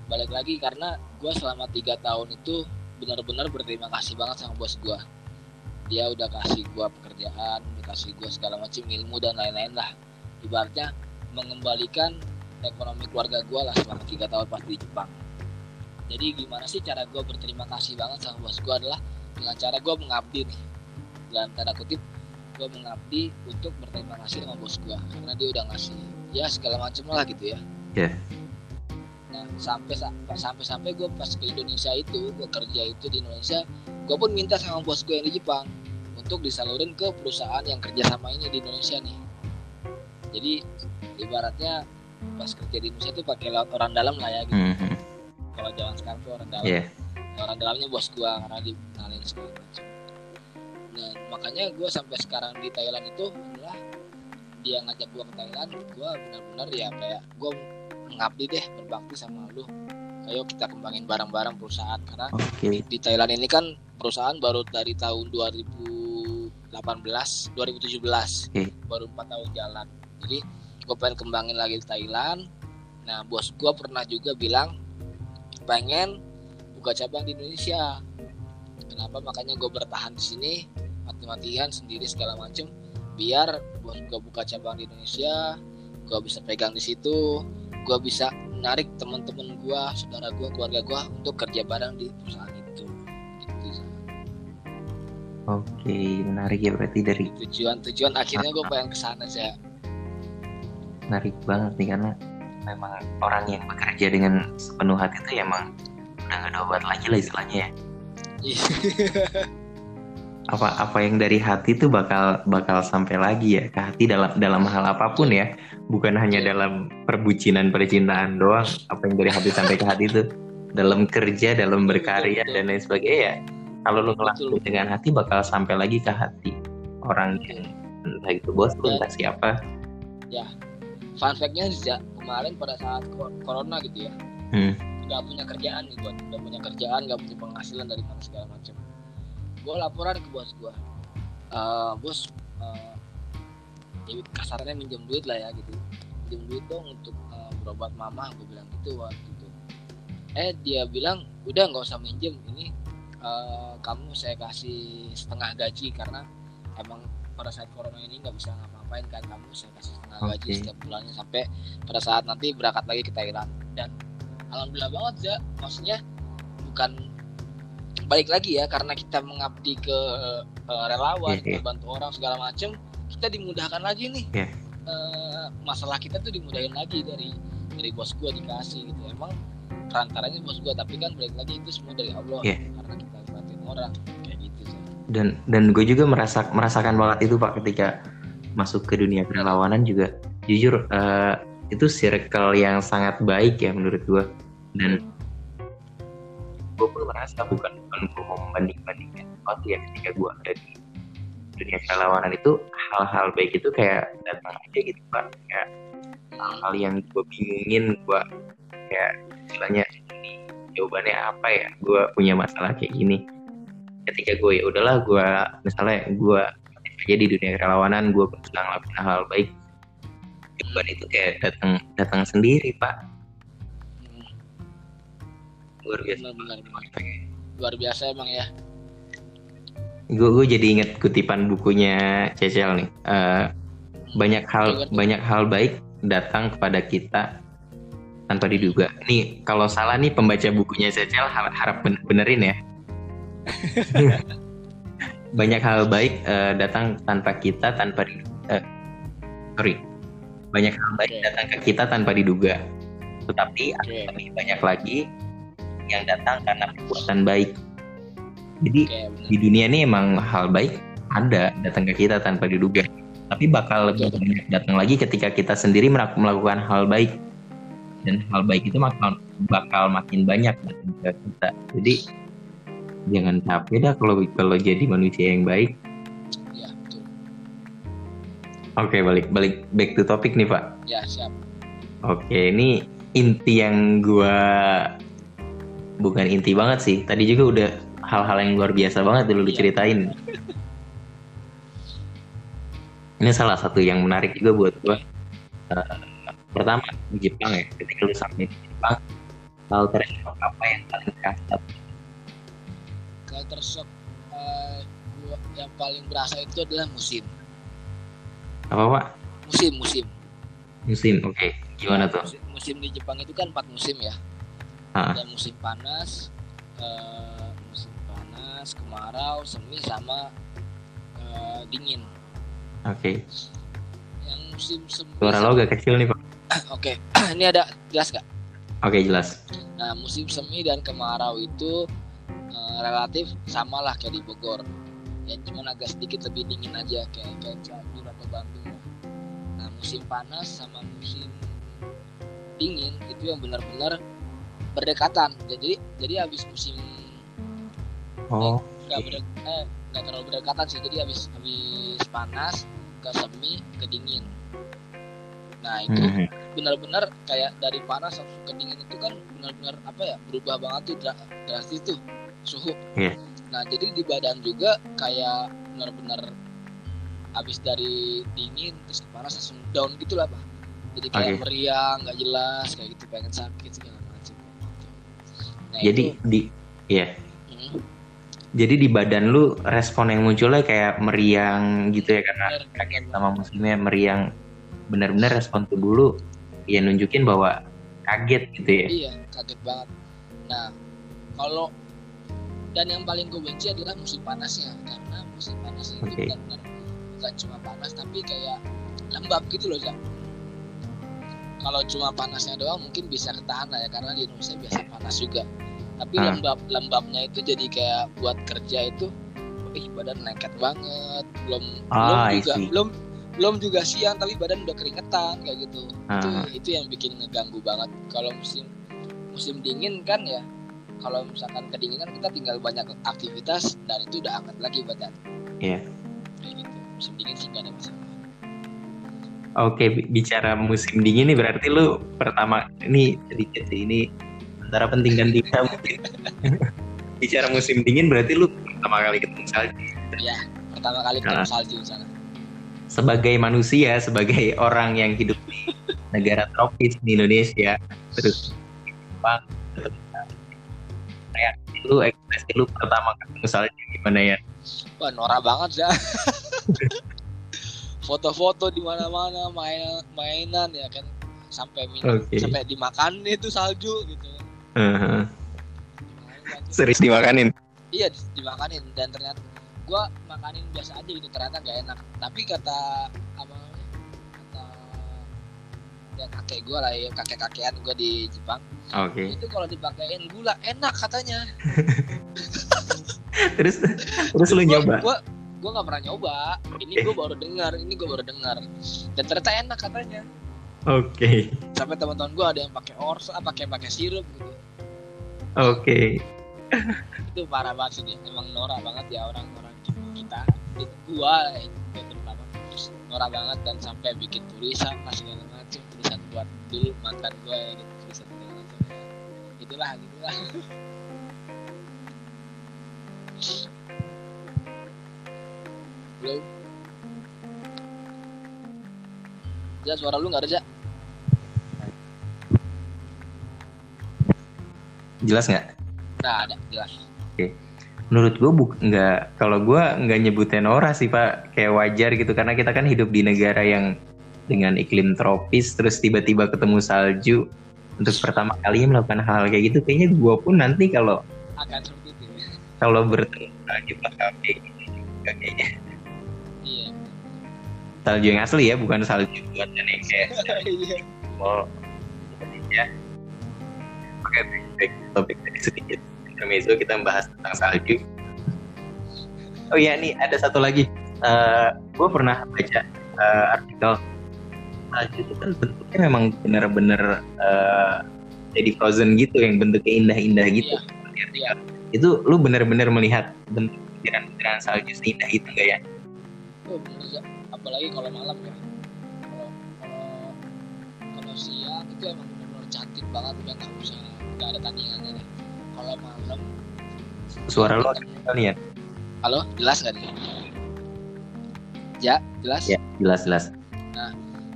S2: balik lagi karena gue selama tiga tahun itu benar-benar berterima kasih banget sama bos gue dia udah kasih gue pekerjaan udah kasih gue segala macam ilmu dan lain-lain lah. Ibaratnya mengembalikan ekonomi keluarga gue lah selama tiga tahun pas di Jepang. Jadi gimana sih cara gue berterima kasih banget sama bos gue adalah dengan cara gue mengabdi nih. Dalam tanda kutip gue mengabdi untuk berterima kasih sama bos gue karena dia udah ngasih ya segala macam lah gitu ya.
S1: Ya.
S2: nah sampai sampai sampai gue pas ke Indonesia itu gue kerja itu di Indonesia gue pun minta sama bos gue yang di Jepang untuk disalurin ke perusahaan yang kerja sama ini di Indonesia nih jadi ibaratnya pas kerja di Indonesia itu pakai laut orang dalam lah ya gitu
S1: Mhm.
S2: kalau zaman sekarang tuh orang dalam
S1: Iya.
S2: orang dalamnya bos gua karena dikenalin segala macam nah makanya gua sampai sekarang di Thailand itu adalah dia ngajak gua ke Thailand gua benar-benar ya kayak gua mengabdi deh berbakti sama lu ayo kita kembangin bareng-bareng perusahaan karena
S1: Oke.
S2: di Thailand ini kan perusahaan baru dari tahun 2018 2017
S1: Oke.
S2: baru empat tahun jalan jadi gue pengen kembangin lagi di Thailand. Nah bos gue pernah juga bilang pengen buka cabang di Indonesia. Kenapa? Makanya gue bertahan di sini mati-matian sendiri segala macem biar bos gue buka cabang di Indonesia gue bisa pegang di situ gue bisa menarik teman-teman gue saudara gue keluarga gue untuk kerja bareng di perusahaan itu. Gitu
S1: Oke, menarik ya berarti dari
S2: tujuan-tujuan akhirnya gue pengen ke sana sih
S1: menarik banget nih karena memang orang yang bekerja dengan sepenuh hati itu ya emang udah gak ada obat lagi lah istilahnya ya. Apa apa yang dari hati itu bakal bakal sampai lagi ya ke hati dalam dalam hal apa pun ya, bukan hanya dalam perbucinan percintaan doang. Apa yang dari hati sampai ke hati itu dalam kerja, dalam berkarya
S2: betul.
S1: dan lain sebagainya ya. Kalau lu ngelakuin
S2: Betul.
S1: dengan hati bakal sampai lagi ke hati orang yang entah itu bos lu entah siapa.
S2: Fun fact-nya sejak kemarin pada saat corona gitu ya
S1: Hmm.
S2: nggak punya kerjaan nih buat nggak punya kerjaan nggak punya penghasilan dari mana segala macam. Gue laporan ke bos gue "Eh, bos eh, ya kasarnya minjem duit lah ya gitu. Minjem duit dong untuk eh, berobat mama gue bilang gitu waktu itu eh dia bilang udah nggak usah minjem. Ini eh, kamu saya kasih setengah gaji karena emang pada saat corona ini nggak bisa ngapa-ngapain kan kamu saya kasih setengah gaji
S1: Oke.
S2: setiap bulannya sampai pada saat nanti berangkat lagi ke Thailand dan alhamdulillah banget ya maksudnya bukan balik lagi ya karena kita mengabdi ke eh, relawan
S1: iya.
S2: kita bantu orang segala macem kita dimudahkan lagi nih
S1: Iya.
S2: Eh, masalah kita tuh dimudahin lagi dari dari bos gua dikasih gitu emang perantaranya bos gua tapi kan balik lagi itu semua dari Allah
S1: Iya.
S2: karena kita bantuin orang
S1: dan dan gue juga merasa merasakan banget itu pak ketika masuk ke dunia kerelawanan juga. Jujur eh, itu circle yang sangat baik ya menurut gue. Dan gue pun merasa bukan bukan gue mau membanding bandingkan sesuatu ya ketika gue ada di dunia kerelawanan itu hal-hal baik itu kayak datang aja gitu pak. Kayak hal-hal yang gue bingungin gue kayak istilahnya ini jawabannya apa ya? Gue punya masalah kayak gini ketika gue ya udahlah gue misalnya gue aja di dunia kerelawanan gue berusaha ngelakuin hal baik. Jawaban itu kayak datang datang sendiri pak. Luar biasa.
S2: Benar benar benar. luar biasa emang ya.
S1: Gue gue jadi inget kutipan bukunya Cecil nih. Eh, banyak hal banyak hal baik datang kepada kita tanpa diduga. Nih kalau salah nih pembaca bukunya Cecil harap, harap ben- benerin ya banyak hal baik eh, datang tanpa kita tanpa di, eh, sorry. Banyak hal baik
S2: Oke.
S1: datang ke kita tanpa diduga. Tetapi
S2: oke.
S1: lebih banyak lagi yang datang karena perbuatan baik. Jadi
S2: benar.
S1: di dunia ini emang hal baik ada datang ke kita tanpa diduga. Tapi bakal lebih banyak datang lagi ketika kita sendiri melak- melakukan hal baik. Dan hal baik itu bakal bakal makin banyak datang ke kita. Jadi jangan capek dah kalau kalau jadi manusia yang baik.
S2: ya betul
S1: Oke, balik balik back to topik nih, Pak.
S2: ya siap
S1: Oke, ini inti yang gua bukan inti banget sih. Tadi juga udah hal-hal yang luar biasa banget dulu
S2: Iya.
S1: diceritain. Ini salah satu yang menarik juga buat gua. Eh, pertama di Jepang ya, ketika lu sampai di Jepang, hal tershock apa yang paling kerasa?
S2: Culture shock eh, yang paling berasa itu adalah musim
S1: Apa Pak?
S2: musim musim
S1: Musim, oke. Gimana tuh?
S2: musim, musim di Jepang itu kan empat musim ya
S1: Ah.
S2: ada musim panas eh, musim panas kemarau semi sama eh, dingin
S1: Oke.
S2: yang musim semi
S1: Suara lo agak kecil nih Pak.
S2: oke ini ada jelas gak
S1: Oke, jelas.
S2: nah musim semi dan kemarau itu eh, relatif sama lah kayak di Bogor. Ya cuman agak sedikit lebih dingin aja kayak kayak Cianjur atau Bandung. Nah musim panas sama musim dingin itu yang benar-benar berdekatan. Jadi jadi habis musim
S1: Oh,
S2: nggak ber, eh, nggak terlalu berdekatan sih. Jadi habis habis panas ke semi ke dingin. Nah itu
S1: mhm.
S2: benar-benar kayak dari panas ke dingin itu kan benar-benar apa ya berubah banget tuh dra- drastis tuh suhu
S1: Iya.
S2: nah jadi di badan juga kayak benar-benar habis dari dingin terus panas langsung down gitu lah pak jadi kayak
S1: Oke.
S2: meriang nggak jelas kayak gitu pengen sakit segala macam nah
S1: Jadi
S2: itu,
S1: di Iya.
S2: hmm,
S1: Jadi di badan lu respon yang munculnya kayak meriang gitu ya karena kaget sama musimnya meriang benar-benar respon tubuh lu ya nunjukin bahwa kaget gitu ya.
S2: Iya, kaget banget. Nah, kalau dan yang paling gue benci adalah musim panasnya karena musim panasnya itu
S1: Oke.
S2: benar-benar bukan cuma panas tapi kayak lembab gitu loh, Zak. Kalau cuma panasnya doang mungkin bisa ketahan lah ya karena di Indonesia biasa panas juga. Tapi
S1: Ah.
S2: lembab lembabnya itu jadi kayak buat kerja itu ih badan lengket banget. Belum
S1: Ah,
S2: belum juga belum belum juga siang tapi badan udah keringetan kayak gitu itu
S1: Ah.
S2: itu yang bikin ngeganggu banget kalau musim musim dingin kan ya kalau misalkan kedinginan kita tinggal banyak aktivitas dan itu udah hangat lagi badan
S1: Iya.
S2: kayak gitu musim dingin sih nggak ada masalah
S1: Oke, bi- bicara musim dingin nih berarti lu pertama ini sedikit sih ini antara penting dan tidak mungkin. bicara musim dingin berarti lu pertama kali ketemu salju.
S2: ya pertama kali ketemu
S1: Ah.
S2: salju sana
S1: Sebagai manusia, sebagai orang yang hidup di negara tropis di Indonesia, terus Jepang, lu, ekspresi lu pertama ketemu salju gimana ya?
S2: wah norak banget ya foto-foto di mana-mana main mainan ya kan sampai minum
S1: Oke.
S2: sampai dimakan itu salju gitu salju.
S1: Serius dimakanin?
S2: iya di- dimakanin dan ternyata gua makanin biasa aja gitu ternyata gak enak tapi kata kakek gua lah ya kakek kakean gua di Jepang.
S1: Oke.
S2: itu kalau dipakein gula enak katanya.
S1: Terus terus lu nyoba?
S2: gua gua nggak pernah nyoba. Ini gua baru dengar ini gua baru dengar. Dan ternyata enak katanya.
S1: Oke.
S2: sampai teman-teman gua ada yang pakai orsa pakai pakai sirup gitu.
S1: Oke.
S2: itu parah banget sih dia emang norak banget ya orang-orang kita. Itu gua eh, gua terutama norak banget dan sampai bikin tulisan lah segala macam tulisan buat dulu mantan gua ya gitu tulisan segala macam ya. itulah gitulah belum Ja, suara lu nggak ada, Ja?
S1: Jelas nggak?
S2: Nah, ada, jelas.
S1: Menurut gue buk nggak kalau gue nggak nyebutin ora sih pak kayak wajar gitu karena kita kan hidup di negara yang dengan iklim tropis terus tiba-tiba ketemu salju untuk pertama kalinya melakukan hal kayak gitu kayaknya gue pun nanti kalau
S2: Akan ya.
S1: kalau bertemu salju bakal kayak gitu juga kayaknya
S2: Iya.
S1: salju yang asli ya bukan salju buatan yang kayak
S2: Iya.
S1: mall Indonesia. Oke, baik, topik sedikit intermezzo kita membahas tentang salju. Oh iya nih ada satu lagi. gue pernah baca eh, artikel salju itu kan bentuknya memang benar-benar eh, jadi frozen gitu yang bentuknya indah-indah gitu.
S2: Iya. Iya.
S1: Itu lu bener-bener melihat bentuk butiran-butiran salju seindah itu enggak ya?
S2: Oh bener ya. Apalagi kalau malam ya. Kalau kalau kalau siang itu emang benar-benar cantik banget udah nggak usah nggak ada tandingannya deh. Kalau malam
S1: Suara agak kali ya?
S2: Halo, jelas gak nih? Ya, jelas.
S1: Ya, jelas jelas.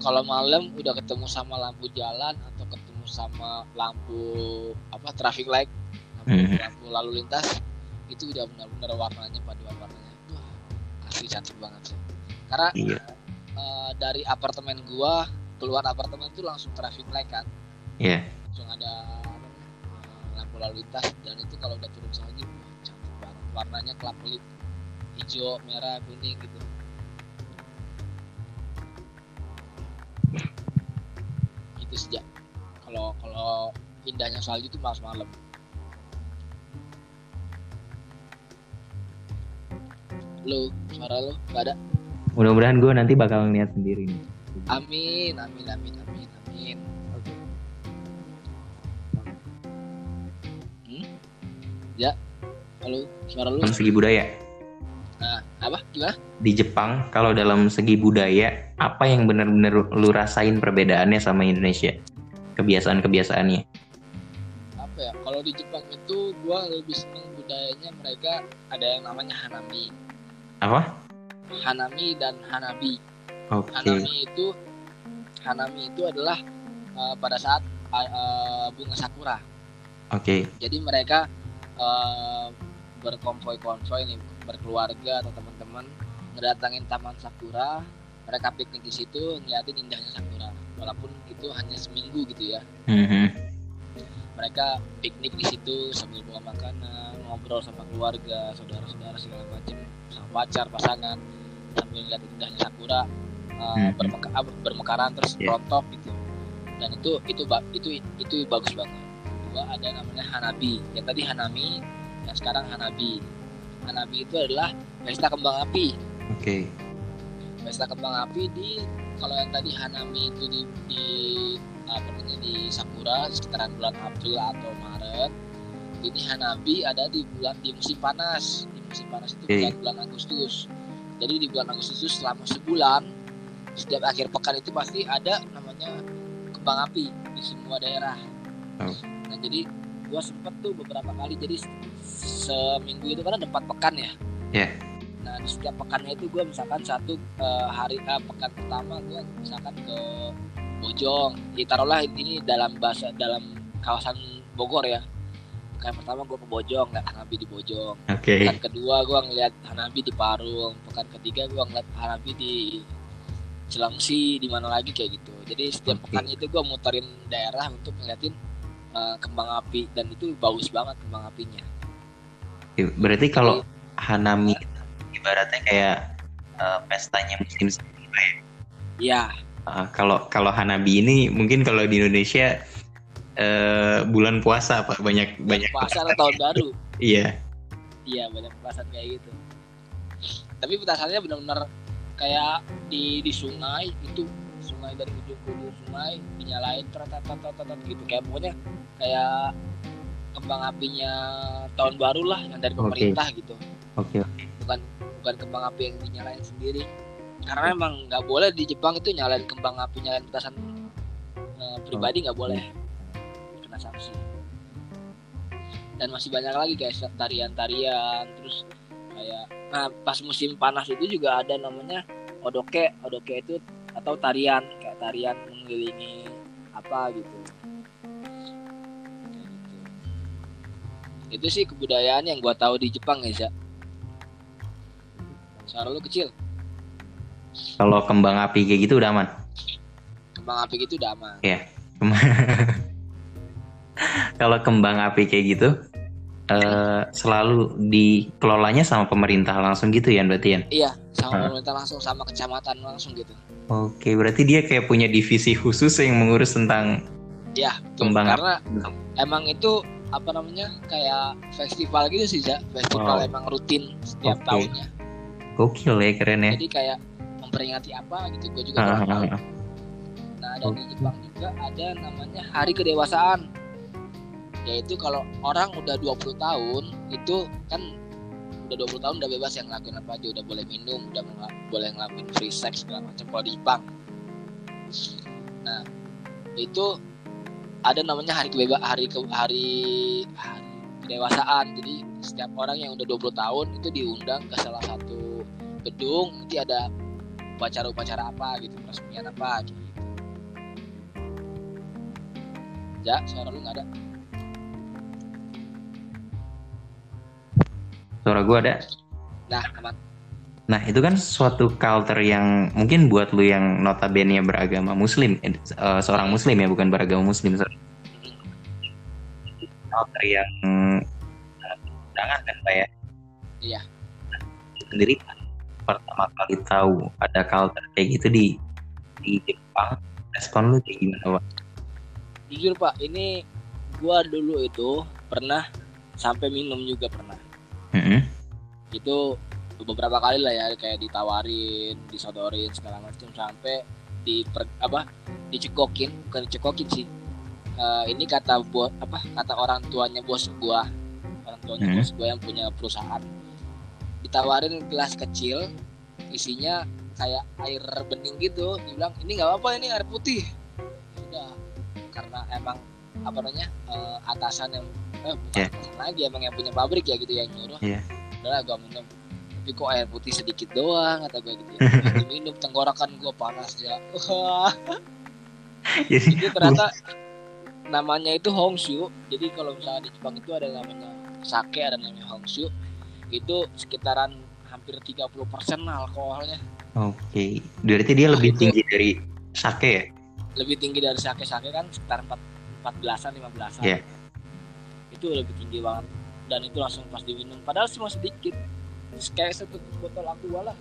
S2: Kalau malam udah ketemu sama lampu jalan atau ketemu sama lampu apa traffic light, lampu,
S1: Mhm.
S2: lampu lalu lintas, itu udah benar-benar warnanya paduan warnanya. Wah, asli cantik banget sih. Karena
S1: Iya.
S2: eh, dari apartemen gua keluar apartemen itu langsung traffic light kan,
S1: Iya.
S2: langsung ada eh, lampu lalu lintas dan itu kalau udah turun salju, wah, cantik banget. Warnanya kelap-kelip, hijau, merah, kuning gitu. Kalau kalau indahnya salju itu malam malam lu suara lu gak ada
S1: Mudah-mudahan gue nanti bakal lihat sendiri nih.
S2: amin amin amin amin amin hmm? ya halo suara lu
S1: Dalam segi budaya.
S2: nah apa gimana
S1: Di Jepang, kalau dalam segi budaya, apa yang benar-benar lu rasain perbedaannya sama Indonesia? Kebiasaan-kebiasaannya.
S2: apa ya kalau di Jepang itu gua lebih seneng budayanya mereka ada yang namanya hanami
S1: Apa?
S2: hanami dan hanabi
S1: Oke.
S2: Hanami itu Hanami itu adalah uh, pada saat uh, bunga sakura.
S1: Oke.
S2: Jadi mereka uh, berkonvoy-konvoy nih berkeluarga atau teman-teman ngedatangin taman sakura. Mereka piknik di situ ngeliatin indahnya sakura. Walaupun itu hanya seminggu gitu ya.
S1: Mhm.
S2: Mereka piknik di situ sambil bawa makanan, ngobrol sama keluarga, saudara-saudara segala macam, sama pacar, pasangan, sambil lihat indahnya sakura uh,
S1: Mhm.
S2: bermeka- bermekaran terus
S1: Iya.
S2: rontok gitu. Dan itu itu ba- itu itu bagus banget. Gua ada namanya Hanabi. Yang tadi Hanami, yang sekarang Hanabi. Hanabi itu adalah pesta kembang api.
S1: Oke.
S2: Pesta kembang api di kalau yang tadi Hanami itu di, di apa namanya di Sakura sekitaran bulan April atau Maret. Ini Hanabi ada di bulan di musim panas. Di musim panas itu bulan bulan Agustus. Jadi di bulan Agustus itu selama sebulan setiap akhir pekan itu pasti ada namanya kembang api di semua daerah.
S1: Oh.
S2: Nah jadi gua sempet tuh beberapa kali jadi se- seminggu itu kan ada empat pekan ya.
S1: Iya.
S2: Nah di setiap pekannya itu gua misalkan satu eh, hari eh, pekan pertama gua misalkan ke Bojong. Ya, taruhlah ini dalam bahasa dalam kawasan Bogor ya. Pekan pertama gua ke Bojong, lihat Hanabi di Bojong.
S1: Oke.
S2: Pekan kedua gua ngeliat Hanabi di Parung. Pekan ketiga gua ngeliat Hanabi di Cilangsi, di mana lagi kayak gitu. Jadi setiap
S1: Oke.
S2: pekan itu gua muterin daerah untuk ngeliatin eh, kembang api dan itu bagus banget kembang apinya.
S1: Berarti kalau Hanami ibaratnya kayak eh, pestanya musim semi lah ya.
S2: Ya,
S1: Ah, kalau kalau Hanabi ini mungkin kalau di Indonesia eh, bulan puasa pak. Banyak banyak
S2: puasa atau tahun baru.
S1: iya.
S2: Iya banyak petasan kayak gitu. Tapi petasannya benar-benar kayak di di sungai itu sungai dari ujung ke ujung sungai dinyalain tat gitu. Kayak pokoknya kayak kembang apinya tahun baru lah yang dari pemerintah gitu.
S1: Oke.
S2: Bukan bukan kembang api yang dinyalain sendiri. Karena emang nggak boleh di Jepang itu nyalain kembang api nyalain petasan eh, pribadi nggak boleh. Kena sanksi. Dan masih banyak lagi kayak tarian-tarian terus kayak nah pas musim panas itu juga ada namanya odoke. Odoke itu atau tarian kayak tarian mengelilingi apa gitu. Gitu. itu sih kebudayaan yang gua tahu di Jepang ya. Za. Suara lu kecil
S1: kalau kembang api kayak gitu udah aman
S2: kembang api gitu udah aman
S1: kalau kembang api kayak gitu eh, selalu dikelolanya sama pemerintah langsung gitu ya berarti ya
S2: iya sama pemerintah langsung sama kecamatan langsung gitu
S1: oke berarti dia kayak punya divisi khusus yang mengurus tentang
S2: ya betul.
S1: Kembang api.
S2: karena emang itu apa namanya kayak festival gitu sih Za. festival
S1: Wow.
S2: emang rutin setiap
S1: Oke.
S2: tahunnya
S1: gokil ya keren ya.
S2: Jadi kayak memperingati apa gitu gue juga
S1: Ah, ah,
S2: tahu.
S1: ah.
S2: nah dan di Jepang juga ada namanya hari kedewasaan. Yaitu kalau orang udah 20 tahun itu kan udah 20 tahun udah bebas yang ngelakuin apa aja. Udah boleh minum udah boleh ngelakuin free sex segala macam kalau di Jepang. Nah itu ada namanya hari kebebas hari ke hari hari kedewasaan. Jadi setiap orang yang udah 20 tahun itu diundang ke salah satu gedung nanti ada upacara-upacara apa gitu peresmian apa gitu ya suara lu nggak ada
S1: Suara gue ada.
S2: nah aman
S1: Nah itu kan suatu culture yang mungkin buat lu yang notabene beragama muslim, eh, eh, seorang muslim ya bukan beragama muslim. sorry. Culture yang eh, undangan kan pak ya?
S2: Iya.
S1: Sendiri pertama kali tahu ada culture kayak gitu di di Jepang, respon lu kayak gimana pak?
S2: jujur pak ini gua dulu itu pernah sampai minum juga pernah
S1: Mm-mm.
S2: itu beberapa kali lah ya kayak ditawarin disodorin segala macam sampai di apa dicekokin bukan dicekokin sih Eh, ini kata buat apa kata orang tuanya bos gua orang tuanya
S1: Hmm.
S2: bos gua yang punya perusahaan ditawarin gelas kecil isinya kayak air bening gitu. Dibilang ini nggak apa ini air putih. Sudah karena emang apa namanya eh, atasan yang eh bukan
S1: Yeah.
S2: atasan lagi emang yang punya pabrik ya gitu yang nyuruh.
S1: Iya.
S2: udah gua minum. Tapi kok air putih sedikit doang kata gue gitu. Ya minum tenggorokan gua panas ya
S1: Jadi
S2: itu ternyata namanya itu Hongshu jadi kalau misalnya di Jepang itu ada namanya sake ada namanya Hongshu itu sekitaran hampir 30% lah alkoholnya.
S1: Oke, berarti dia lebih
S2: Itu-
S1: tinggi dari sake ya?
S2: lebih tinggi dari sake-sake kan sekitar 4 14-an 15-an
S1: Iya.
S2: itu lebih tinggi banget. Dan itu langsung pas diminum. Padahal cuma sedikit. Terus kayak satu botol aqua lah.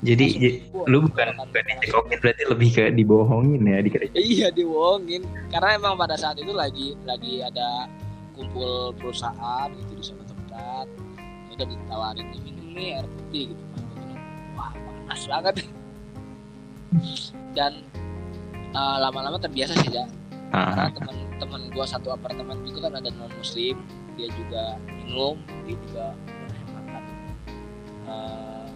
S1: Jadi j-
S2: dibuang.
S1: lu bukan bukan dicekokin berarti lebih ke dibohongin ya dikira
S2: iya dibohongin. Karena emang pada saat itu lagi lagi ada kumpul perusahaan gitu di suatu tempat udah ditawarin nih minum nih air putih gitu gua minum, wah panas banget. Dan eh, lama-lama terbiasa sih ya karena teman-teman gua satu apartemen juga kan ada non muslim dia juga minum dia juga makan uh,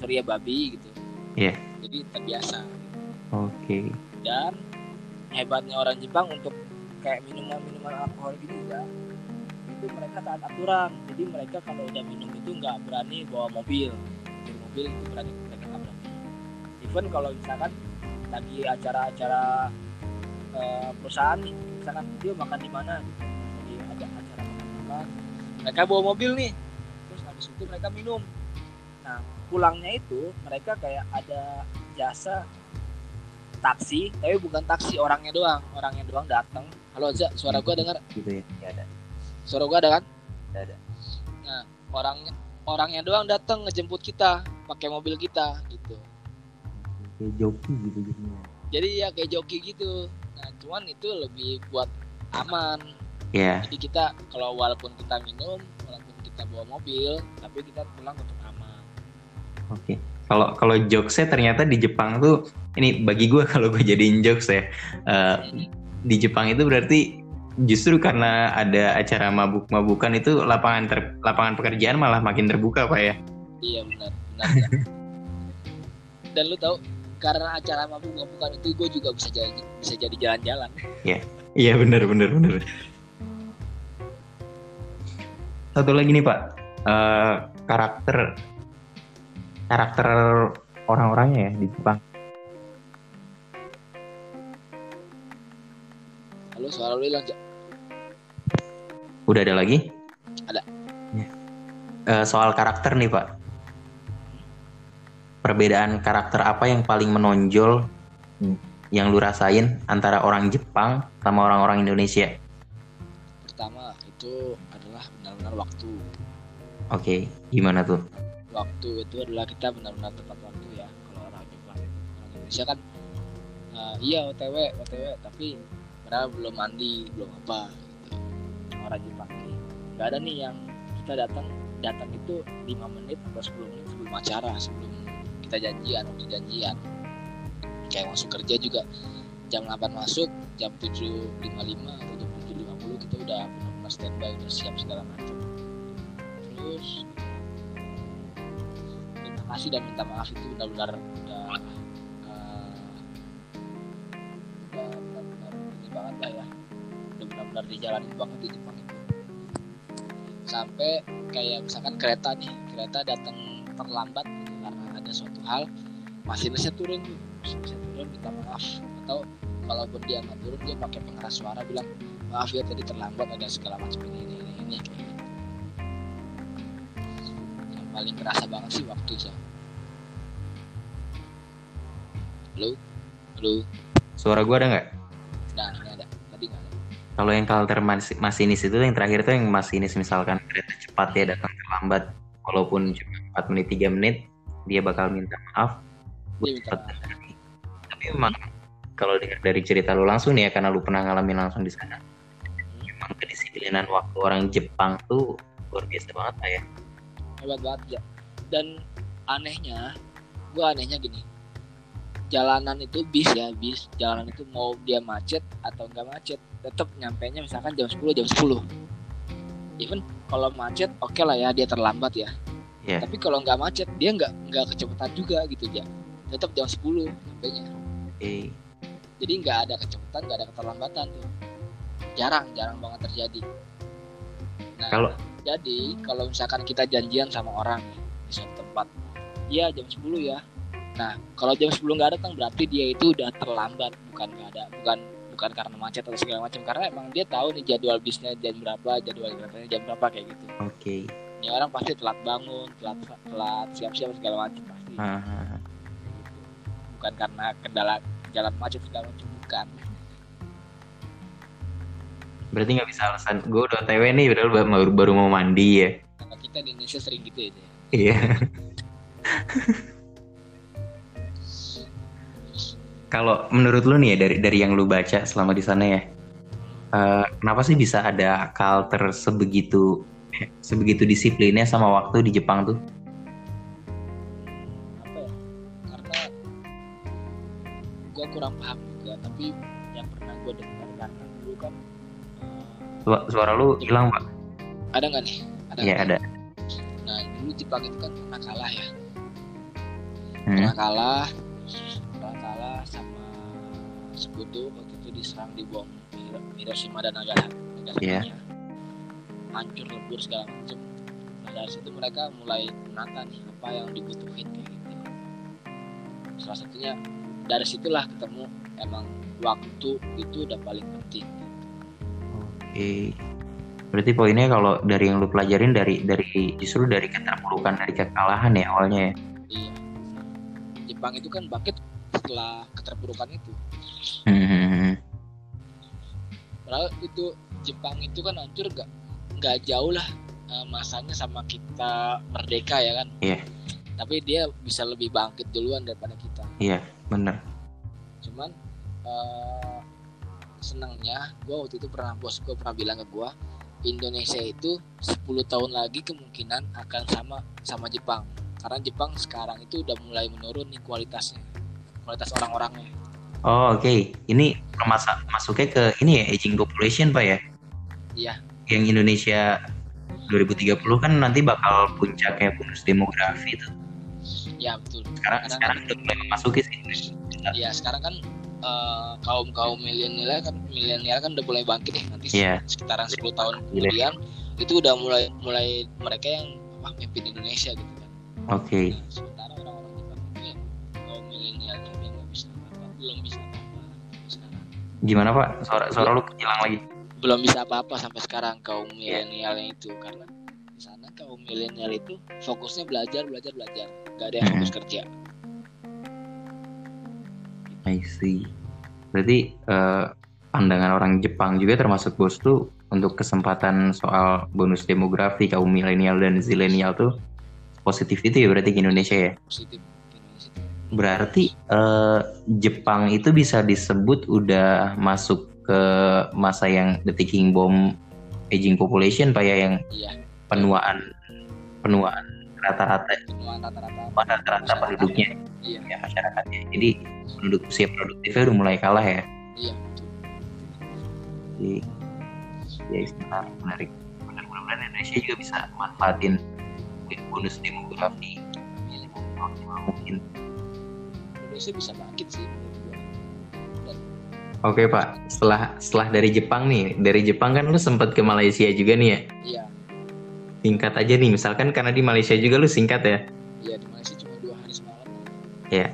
S2: surya babi gitu.
S1: Iya.
S2: jadi terbiasa.
S1: Oke.
S2: dan hebatnya orang Jepang untuk kayak minuman-minuman alkohol gitu ya itu mereka taat aturan. Jadi mereka kalau udah minum itu nggak berani bawa mobil. Di mobil itu berani mereka berani. Even kalau misalkan lagi acara-acara eh, perusahaan nih misalkan dia makan di mana gitu. Jadi ada acara makan mereka bawa mobil nih. Terus habis itu mereka minum. Nah pulangnya itu mereka kayak ada jasa taksi tapi bukan taksi orangnya doang. Orangnya doang datang. Halo Za suara gua dengar
S1: Gitu ya. Ya ada.
S2: Suara gua ada kan
S1: Ada, ada.
S2: nah orangnya orangnya doang datang ngejemput kita pakai mobil kita gitu
S1: Kayak joki gitu jadinya.
S2: jadi ya kayak joki gitu nah cuman itu lebih buat aman
S1: Ya,
S2: jadi kita kalau walaupun kita minum walaupun kita bawa mobil tapi kita pulang untuk aman
S1: oke. Kalau kalau jokesnya ternyata di Jepang tuh ini bagi gue kalau gue jadiin jokes ya. eh, di Jepang itu berarti justru karena ada acara mabuk-mabukan itu lapangan ter- lapangan pekerjaan malah makin terbuka pak ya.
S2: iya benar benar ya. dan lu tahu karena acara mabuk mabukan itu gue juga bisa jadi bisa jadi jalan-jalan
S1: Iya benar benar benar. Satu lagi nih pak, Eh, karakter karakter orang-orangnya ya di Jepang.
S2: Suara lu hilang.
S1: Udah ada lagi?
S2: Ada.
S1: Ya. Eh, soal karakter nih pak, perbedaan karakter apa yang paling menonjol yang lu rasain antara orang Jepang sama orang-orang Indonesia?
S2: pertama itu adalah benar-benar waktu
S1: Oke, gimana tuh?
S2: waktu itu adalah kita benar-benar tepat waktu ya kalau orang Jepang orang Indonesia kan eh, iya OTW OTW tapi padahal belum mandi belum apa gitu. orang Jepang ini nggak ada nih yang kita datang datang itu 5 menit atau 10 menit sebelum acara sebelum kita janjian waktu janjian. Kayak masuk kerja juga jam 8 masuk jam 7.55 atau jam 7.50 kita udah benar-benar standby udah siap segala macam. Terus terima kasih dan minta maaf itu benar-benar benar-benar dijalanin banget di Jepang itu. Sampai kayak misalkan kereta nih kereta datang terlambat gitu, karena ada suatu hal masinisnya turun masinisnya turun minta maaf. Atau kalaupun dia nggak turun dia pakai pengeras suara bilang maaf ya tadi terlambat ada segala macam ini ini ini, ini. Yang paling kerasa banget sih waktu sih halo halo
S1: Suara gua ada nggak? Kalau yang kalter mas- masinis itu yang terakhir tuh yang masinis misalkan kereta cepat dia datang terlambat walaupun cuma 4 menit 3 menit dia bakal minta maaf cepat terjadi. Tapi memang kalau dengar dari cerita lu langsung nih ya karena lu pernah ngalamin langsung di sana. Memang kedisiplinan waktu orang Jepang tuh luar biasa banget lah ya.
S2: hebat banget ya dan anehnya gua anehnya gini jalanan itu bis ya bis jalanan itu mau dia macet atau enggak macet tetap nyampe nya misalkan jam 10 jam 10 even kalau macet oke lah ya dia terlambat ya.
S1: Iya.
S2: tapi kalau nggak macet dia nggak nggak kecepatan juga gitu ya. Tetap jam 10 nyampe nya
S1: Eh,
S2: jadi nggak ada kecepatan nggak ada keterlambatan tuh. Jarang jarang banget terjadi. Nah
S1: Kalau-
S2: jadi kalau misalkan kita janjian sama orang di suatu tempat iya jam 10 ya. Nah kalau jam 10 nggak datang berarti dia itu udah terlambat. Bukan nggak ada bukan bukan karena macet atau segala macam karena emang dia tahu nih jadwal bisnya jam berapa jadwal keretanya jam berapa kayak gitu
S1: oke.
S2: ini orang pasti telat bangun telat telat siap-siap segala macam pasti
S1: Ah,
S2: bukan karena kendala jalan macet segala macam bukan
S1: Berarti nggak bisa alasan gue udah TW nih padahal baru, baru mau mandi ya.
S2: karena kita di Indonesia sering gitu ya.
S1: Iya. Kalau menurut lu nih ya dari dari yang lu baca selama di sana ya, eh, kenapa sih bisa ada culture sebegitu sebegitu disiplinnya sama waktu di Jepang tuh?
S2: apa ya karena gua kurang paham juga tapi yang pernah gua dengar karena dulu kan
S1: Su- Suara lu hilang pak?
S2: ada nggak nih ada
S1: Iya ada.
S2: nah dulu Jepang itu kan pernah kalah ya
S1: Hmm.
S2: pernah kalah sekutu waktu itu diserang di bom Hiro- Hiroshima dan Nagasaki
S1: Iya.
S2: Nagasaki hancur lebur segala macam nah dari situ mereka mulai menata nih apa yang dibutuhin kayak gitu salah satunya dari situlah ketemu emang waktu itu udah paling penting
S1: Oke. Berarti poinnya kalau dari yang lu pelajarin dari dari justru dari keterpurukan dari kekalahan ya awalnya ya.
S2: iya Jepang itu kan bangkit setelah keterpurukan itu
S1: Hmm.
S2: padahal itu Jepang itu kan hancur gak nggak jauh lah eh, masanya sama kita merdeka ya kan
S1: Iya.
S2: tapi dia bisa lebih bangkit duluan daripada kita
S1: Iya bener.
S2: cuman eh, senangnya gue waktu itu pernah bos gue pernah bilang ke gue Indonesia itu 10 tahun lagi kemungkinan akan sama sama Jepang karena Jepang sekarang itu udah mulai menurun nih kualitasnya kualitas orang-orangnya
S1: Oh oke. Ini termasuk masuknya ke ini ya aging population pak ya?
S2: Iya.
S1: Yang Indonesia 2030 kan nanti bakal puncaknya bonus demografi tuh.
S2: ya betul
S1: Sekarang
S2: Karena-
S1: sekarang udah mulai memasuki sih.
S2: ya sekarang kan kaum kaum milenial kan milenial kan udah mulai bangkit ya nanti
S1: Iya.
S2: sekitaran 10 tahun
S1: Gila.
S2: kemudian itu udah mulai mulai mereka yang wah mimpin Indonesia gitu kan
S1: Oke.
S2: Nah, sementara belum bisa apa-apa sekarang
S1: Gimana pak? Suara suara lu hilang lagi.
S2: belum bisa apa-apa sampai sekarang kaum milenialnya itu karena di sana kaum milenial itu fokusnya belajar belajar belajar nggak ada yang fokus kerja
S1: I see. Berarti eh, pandangan orang Jepang juga termasuk bos tuh untuk kesempatan soal bonus demografi kaum milenial dan zilenial tuh positif itu ya berarti ke Indonesia ya.
S2: positif.
S1: Berarti eh, Jepang itu bisa disebut udah masuk ke masa yang the ticking bomb aging population pak ya yang
S2: iya.
S1: penuaan penuaan rata-rata.
S2: Penuaan rata-rata.
S1: Rata-rata penduduknya.
S2: Iya.
S1: Ya masyarakatnya. Jadi penduduk usia produktifnya udah mulai kalah ya.
S2: iya.
S1: Jadi, ya menarik, menarik. Mudah-mudahan Indonesia juga bisa manfaatin bonus demografi. Semaksimal mungkin.
S2: Indonesia bisa bangkit sih gua.
S1: Oke Pak, setelah setelah dari Jepang nih, dari Jepang kan lu sempat ke Malaysia juga nih ya.
S2: iya
S1: Singkat aja nih, misalkan karena di Malaysia juga lu singkat ya.
S2: iya di Malaysia cuma dua hari semalam
S1: Ya.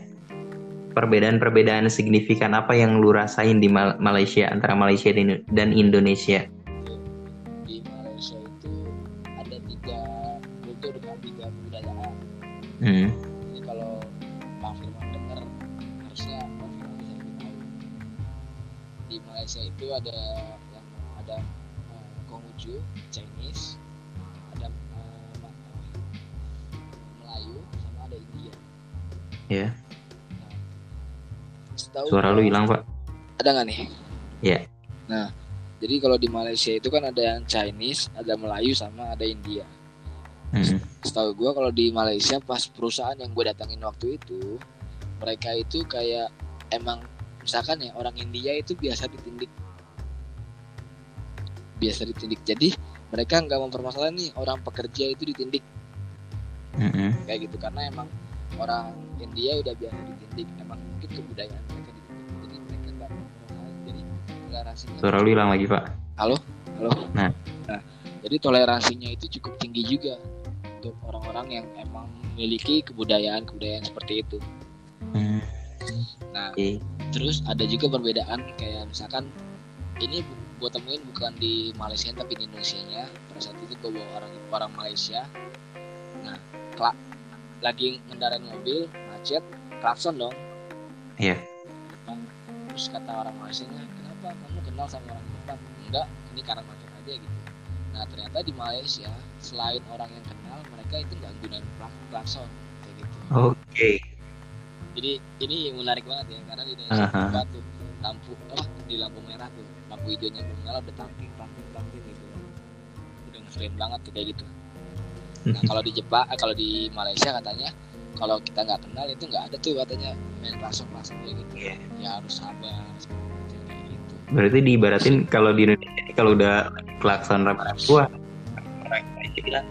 S1: Perbedaan-perbedaan signifikan apa yang lu rasain di Mal- Malaysia antara Malaysia dan dan Indonesia?
S2: di ada yang ada uh, Konghucu, Chinese, ada uh, Ma- Melayu, sama ada India.
S1: Ya.
S2: Setahu
S1: Suara lu hilang Pak.
S2: Ada nggak nih?
S1: Iya.
S2: Nah, jadi kalau di Malaysia itu kan ada yang Chinese, ada Melayu, sama ada India.
S1: Hmm.
S2: setahu gue kalau di Malaysia pas perusahaan yang gue datangin waktu itu mereka itu kayak emang misalkan ya orang India itu biasa ditindik biasa ditindik jadi mereka nggak mempermasalahkan nih orang pekerja itu ditindik
S1: Hmm.
S2: kayak gitu karena emang orang India udah biasa ditindik emang mungkin kebudayaan mereka ditindik jadi mereka nggak mempermasalahkan jadi toleransinya
S1: Suara lu hilang lagi Pak.
S2: halo
S1: Nah.
S2: Nah, jadi toleransinya itu cukup tinggi juga untuk orang-orang yang emang memiliki kebudayaan kebudayaan seperti itu
S1: Hmm.
S2: nah
S1: Oke.
S2: terus ada juga perbedaan kayak misalkan ini gue temuin bukan di Malaysia tapi di Indonesia nya pada saat itu gue bawa orang orang Malaysia nah kelak lagi ngendarain mobil macet klakson dong
S1: Iya.
S2: Jepang. terus kata orang Malaysia nya kenapa kamu kenal sama orang Jepang enggak ini karena macet aja gitu nah ternyata di Malaysia selain orang yang kenal mereka itu nggak gunain klak- klakson kayak gitu
S1: Oke.
S2: jadi ini menarik banget ya karena di Indonesia
S1: Aha.
S2: apa tuh lampu apa di lampu merah tuh lampu hijaunya belum nyala udah tamping tamping tamping gitu udah ngeselin banget tuh kayak gitu nah kalau di Jepang eh, kalau di Malaysia katanya kalau kita nggak kenal itu nggak ada tuh katanya main klakson klakson kayak gitu
S1: Iya.
S2: ya harus sabar kayak gitu
S1: Berarti diibaratin kalau di Indonesia ini kalau udah klakson rame-rame wah orang bilang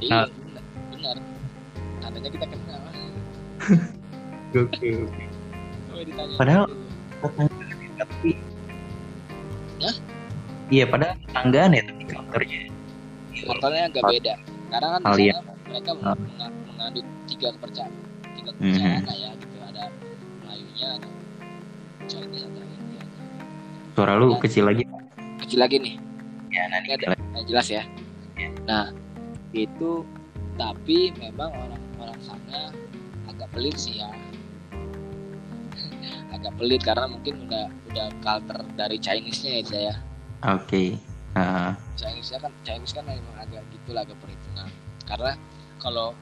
S2: iya benar benar katanya kita kenal
S1: Oke.
S2: ditanya
S1: Padahal-. Tapi? Iya padahal tetanggaan ya tapi kantornya.
S2: Portalnya agak beda karena kan di sana mereka
S1: Ah.
S2: menga- mengandung tiga kepercayaan tiga
S1: Mhm.
S2: kepercayaan lah ya gitu ada Melayunya ada Chinese ada India
S1: Suara lu
S2: Ya.
S1: kecil lagi.
S2: kecil lagi nih
S1: Ya nanti
S2: ada nah, jelas ya
S1: Ya.
S2: nah itu tapi memang orang-orang sana agak pelit sih ya agak pelit karena mungkin udah udah culture dari Chinese-nya ya saya
S1: Oke. Ah,
S2: Chinese kan Chinese kan memang agak gitulah agak perhitungan karena kalau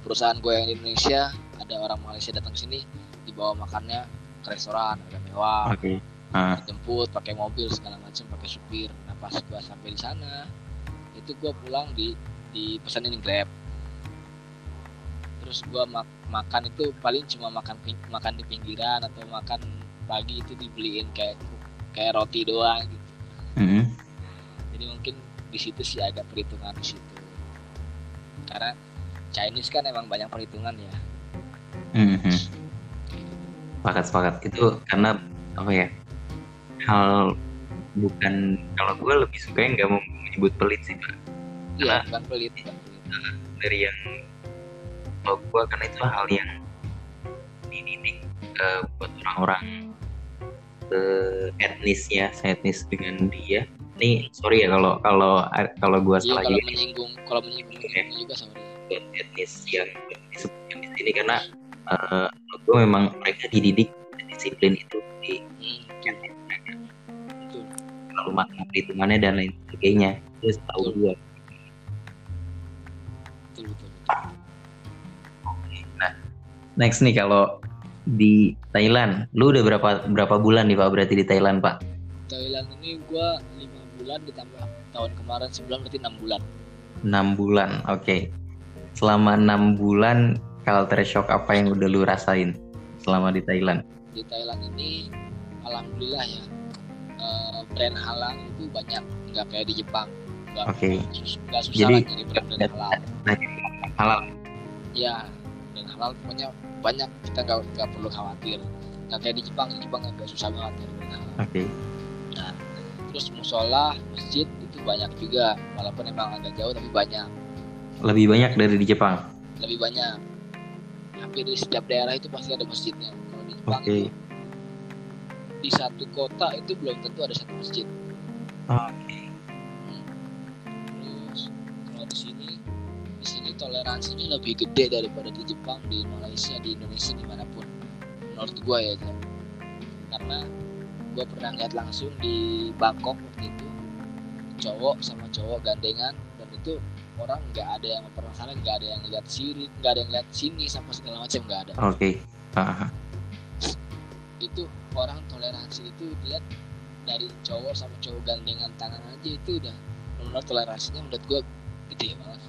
S2: perusahaan gue yang di Indonesia ada orang Malaysia datang ke sini dibawa makannya ke restoran agak mewah.
S1: Oke. Ah,
S2: dijemput pakai mobil segala macam pakai supir. Nah pas gue sampai di sana itu gue pulang di di pesanin grab. Terus gue makan itu paling cuma makan makan di pinggiran atau makan pagi itu dibeliin kayak kayak roti doang gitu
S1: mm,
S2: jadi mungkin di situ sih agak perhitungan di situ. Karena Chinese kan emang banyak perhitungan ya.
S1: Mm, mm. Sepakat sepakat. Itu karena apa ya hal bukan kalau gue lebih suka yang nggak mau menyebut pelit sih Pak.
S2: iya bukan pelit bukan pelit.
S1: dari yang kalau gue karena itu hal yang dididik eh, buat orang-orang. eh, etnisnya etnis dengan dia. Ini sorry ya kalau kalau kalau gue
S2: iya
S1: salah
S2: kalau
S1: juga
S2: menyinggung kalau menyinggung menyinggung juga sorry
S1: buat etnis yang disebutkan di sini karena eh, menurut gue memang mereka dididik disiplin itu di
S2: hmm,
S1: lalu matang perhitungannya dan lain sebagainya. Itu tahu gue
S2: betul.
S1: next nih kalau di Thailand. Lu udah berapa berapa bulan nih pak? Berarti di Thailand pak?
S2: Thailand ini gua lima bulan ditambah tahun kemarin sebulan berarti enam bulan.
S1: Enam bulan oke. Selama enam bulan culture shock apa yang udah lu rasain selama di Thailand?
S2: Di Thailand ini alhamdulillah ya eh, brand halal itu banyak. Nggak kayak di Jepang. Nggak
S1: Oke.
S2: nggak susah
S1: Jadi-
S2: lah nyari brand-brand halal.
S1: halal.
S2: Ya brand halal pokoknya banyak kita nggak nggak perlu khawatir. Nggak kayak di Jepang di Jepang agak susah banget brand halal
S1: oke
S2: terus musola masjid itu banyak juga. Walaupun emang agak jauh tapi banyak.
S1: Lebih banyak dari di Jepang?
S2: Lebih banyak. Hampir di setiap daerah itu pasti ada masjidnya. Kalau di Jepang
S1: Oke.
S2: itu di satu kota itu belum tentu ada satu masjid.
S1: Oke.
S2: terus toleransinya lebih gede daripada di Jepang di Malaysia di Indonesia di mana pun. Menurut gua ya Jam. karena gua pernah lihat langsung di Bangkok waktu itu cowok sama cowok gandengan dan itu orang nggak ada yang mempermasalahkan nggak ada yang lihat sini nggak ada yang lihat sini sama segala macam nggak ada.
S1: Oke. Ah,
S2: itu orang toleransi itu lihat dari cowok sama cowok gandengan tangan aja itu udah benar toleransinya menurut gua gede banget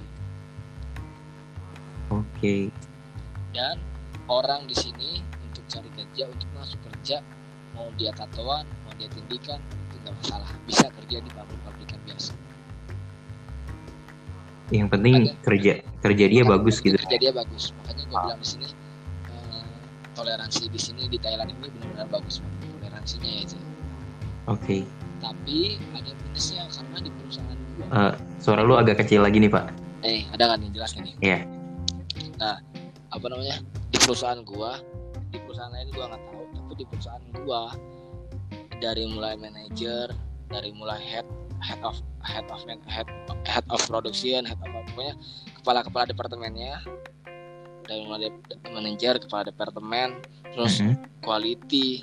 S1: oke.
S2: Dan orang di sini untuk cari kerja untuk masuk kerja mau dia tatoan mau dia tindikan itu nggak masalah. Bisa kerja di pabrik-pabrikan biasa.
S1: Yang penting
S2: Ada.
S1: kerja kerja dia bagus gitu.
S2: kerja dia bagus. Makanya gue bilang di sini eh, toleransi di sini di Thailand ini benar-benar bagus banget toleransinya ya
S1: oke.
S2: Tapi ada minusnya karena di perusahaan gua
S1: Eh, suara lu agak kecil lagi nih pak.
S2: Eh ada kan nih? Jelas kan nih?
S1: Iya.
S2: Nah apa namanya di perusahaan gua di perusahaan lain gua nggak tahu tapi di perusahaan gua dari mulai manajer dari mulai head head of head of head head of production head of pokoknya kepala kepala departemennya dari mulai manajer kepala departemen terus
S1: Mhm.
S2: quality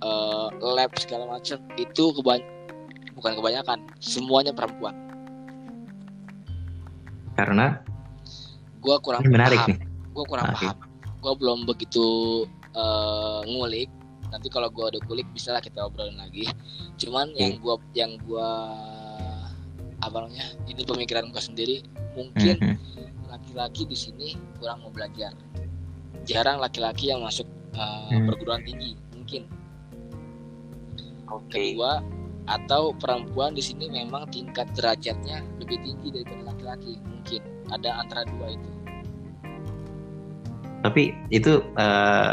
S2: eh, lab segala macam itu kebany bukan kebanyakan semuanya perempuan
S1: karena
S2: gua kurang
S1: ini menarik
S2: paham.
S1: nih.
S2: Gue kurang
S1: Oke.
S2: paham. Gue belum begitu eh, ngulik. Nanti kalau gue udah kulik bisa lah kita obrolin lagi. Cuman
S1: Oke.
S2: yang gue yang gua apa namanya ini pemikiran gue sendiri mungkin
S1: Mhm.
S2: laki-laki di sini kurang mau belajar. Jarang laki-laki yang masuk
S1: Hmm.
S2: perguruan tinggi mungkin.
S1: Oke.
S2: Kedua atau perempuan di sini memang tingkat derajatnya lebih tinggi daripada laki-laki mungkin. Ada antara dua itu
S1: tapi itu eh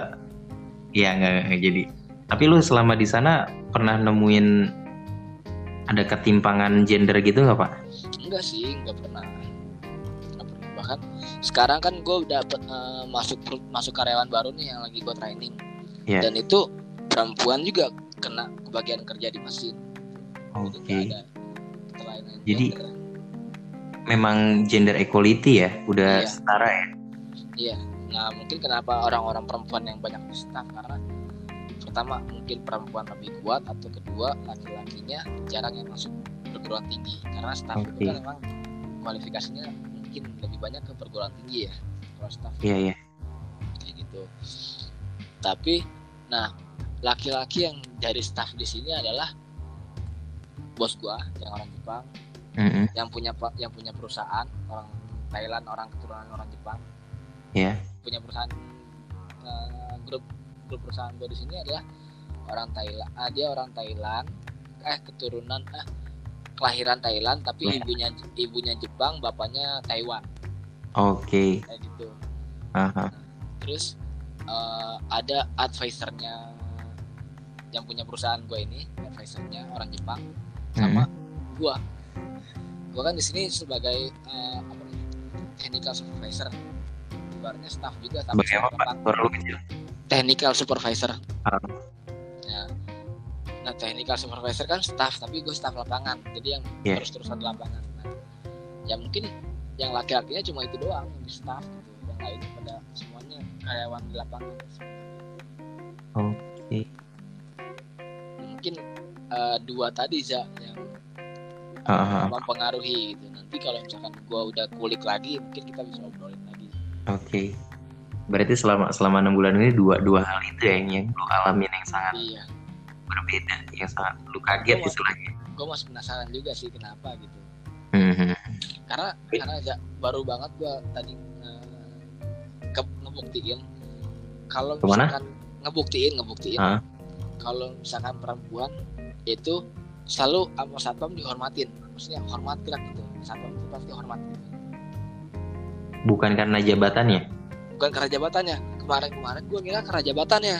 S1: ya nggak nggak jadi. Tapi lu selama di sana pernah nemuin ada ketimpangan gender gitu nggak pak?
S2: Enggak sih enggak pernah. Enggak pernah. Bahkan sekarang kan gue udah eh, masuk masuk karyawan baru nih yang lagi gue training.
S1: Iya.
S2: dan itu perempuan juga kena kebagian kerja di mesin.
S1: Oke
S2: nggak kelainan
S1: Jadi,
S2: gender.
S1: memang gender equality ya udah
S2: Iya.
S1: setara ya?
S2: Iya nah mungkin kenapa orang-orang perempuan yang banyak di staff karena pertama mungkin perempuan lebih kuat atau kedua laki-lakinya jarang yang masuk perguruan tinggi. Karena staff itu
S1: Oke.
S2: kan memang kualifikasinya mungkin lebih banyak ke perguruan tinggi ya kalau staff.
S1: Iya iya.
S2: Kayak gitu. Tapi nah laki-laki yang dari staff di sini adalah bos gua yang orang Jepang
S1: Mhm.
S2: yang punya yang punya perusahaan orang Thailand orang keturunan orang Jepang
S1: Iya.
S2: punya perusahaan eh, grup grup perusahaan gua di sini adalah orang Thailand ah, dia orang Thailand eh keturunan eh kelahiran Thailand tapi
S1: Iya.
S2: ibunya ibunya Jepang bapaknya Taiwan
S1: oke
S2: kayak gitu
S1: Aha.
S2: terus eh, ada advisernya yang punya perusahaan gue ini advisernya orang Jepang sama gua gua kan di sini sebagai eh, apa technical supervisor ibaratnya staff juga tapi
S1: sebagai apa
S2: staff
S1: pak?
S2: lapang-
S1: suara lu kecil
S2: technical supervisor.
S1: Ah.
S2: ya. Nah technical supervisor kan staff tapi gue staff lapangan. Jadi yang
S1: Iya.
S2: terus terusan lapangan. Nah, ya mungkin yang laki-lakinya cuma itu doang yang di staff gitu. Yang lainnya pada semuanya karyawan di lapangan.
S1: Oke.
S2: Mungkin eh, dua tadi za yang
S1: Aha.
S2: mempengaruhi gitu. Nanti kalau misalkan gue udah kulik lagi mungkin kita bisa obrolin lagi
S1: Oke. Berarti selama selama enam bulan ini dua dua hal itu ya yang, yang lu alamin yang sangat
S2: iya
S1: berbeda, yang sangat lu kaget
S2: Gua-
S1: istilahnya.
S2: gue masih penasaran juga sih kenapa gitu
S1: Mhm.
S2: karena karena za, baru banget gue tadi ke, ngebuktiin kalau
S1: Ke mana?
S2: misalkan ngebuktiin ngebuktiin
S1: Ah.
S2: kalau misalkan perempuan itu selalu sama satpam dihormatin maksudnya hormat gerak gitu satpam itu pasti hormat gitu.
S1: Bukan karena jabatannya.
S2: bukan karena jabatannya. Kemarin-kemarin gue ngira karena jabatannya.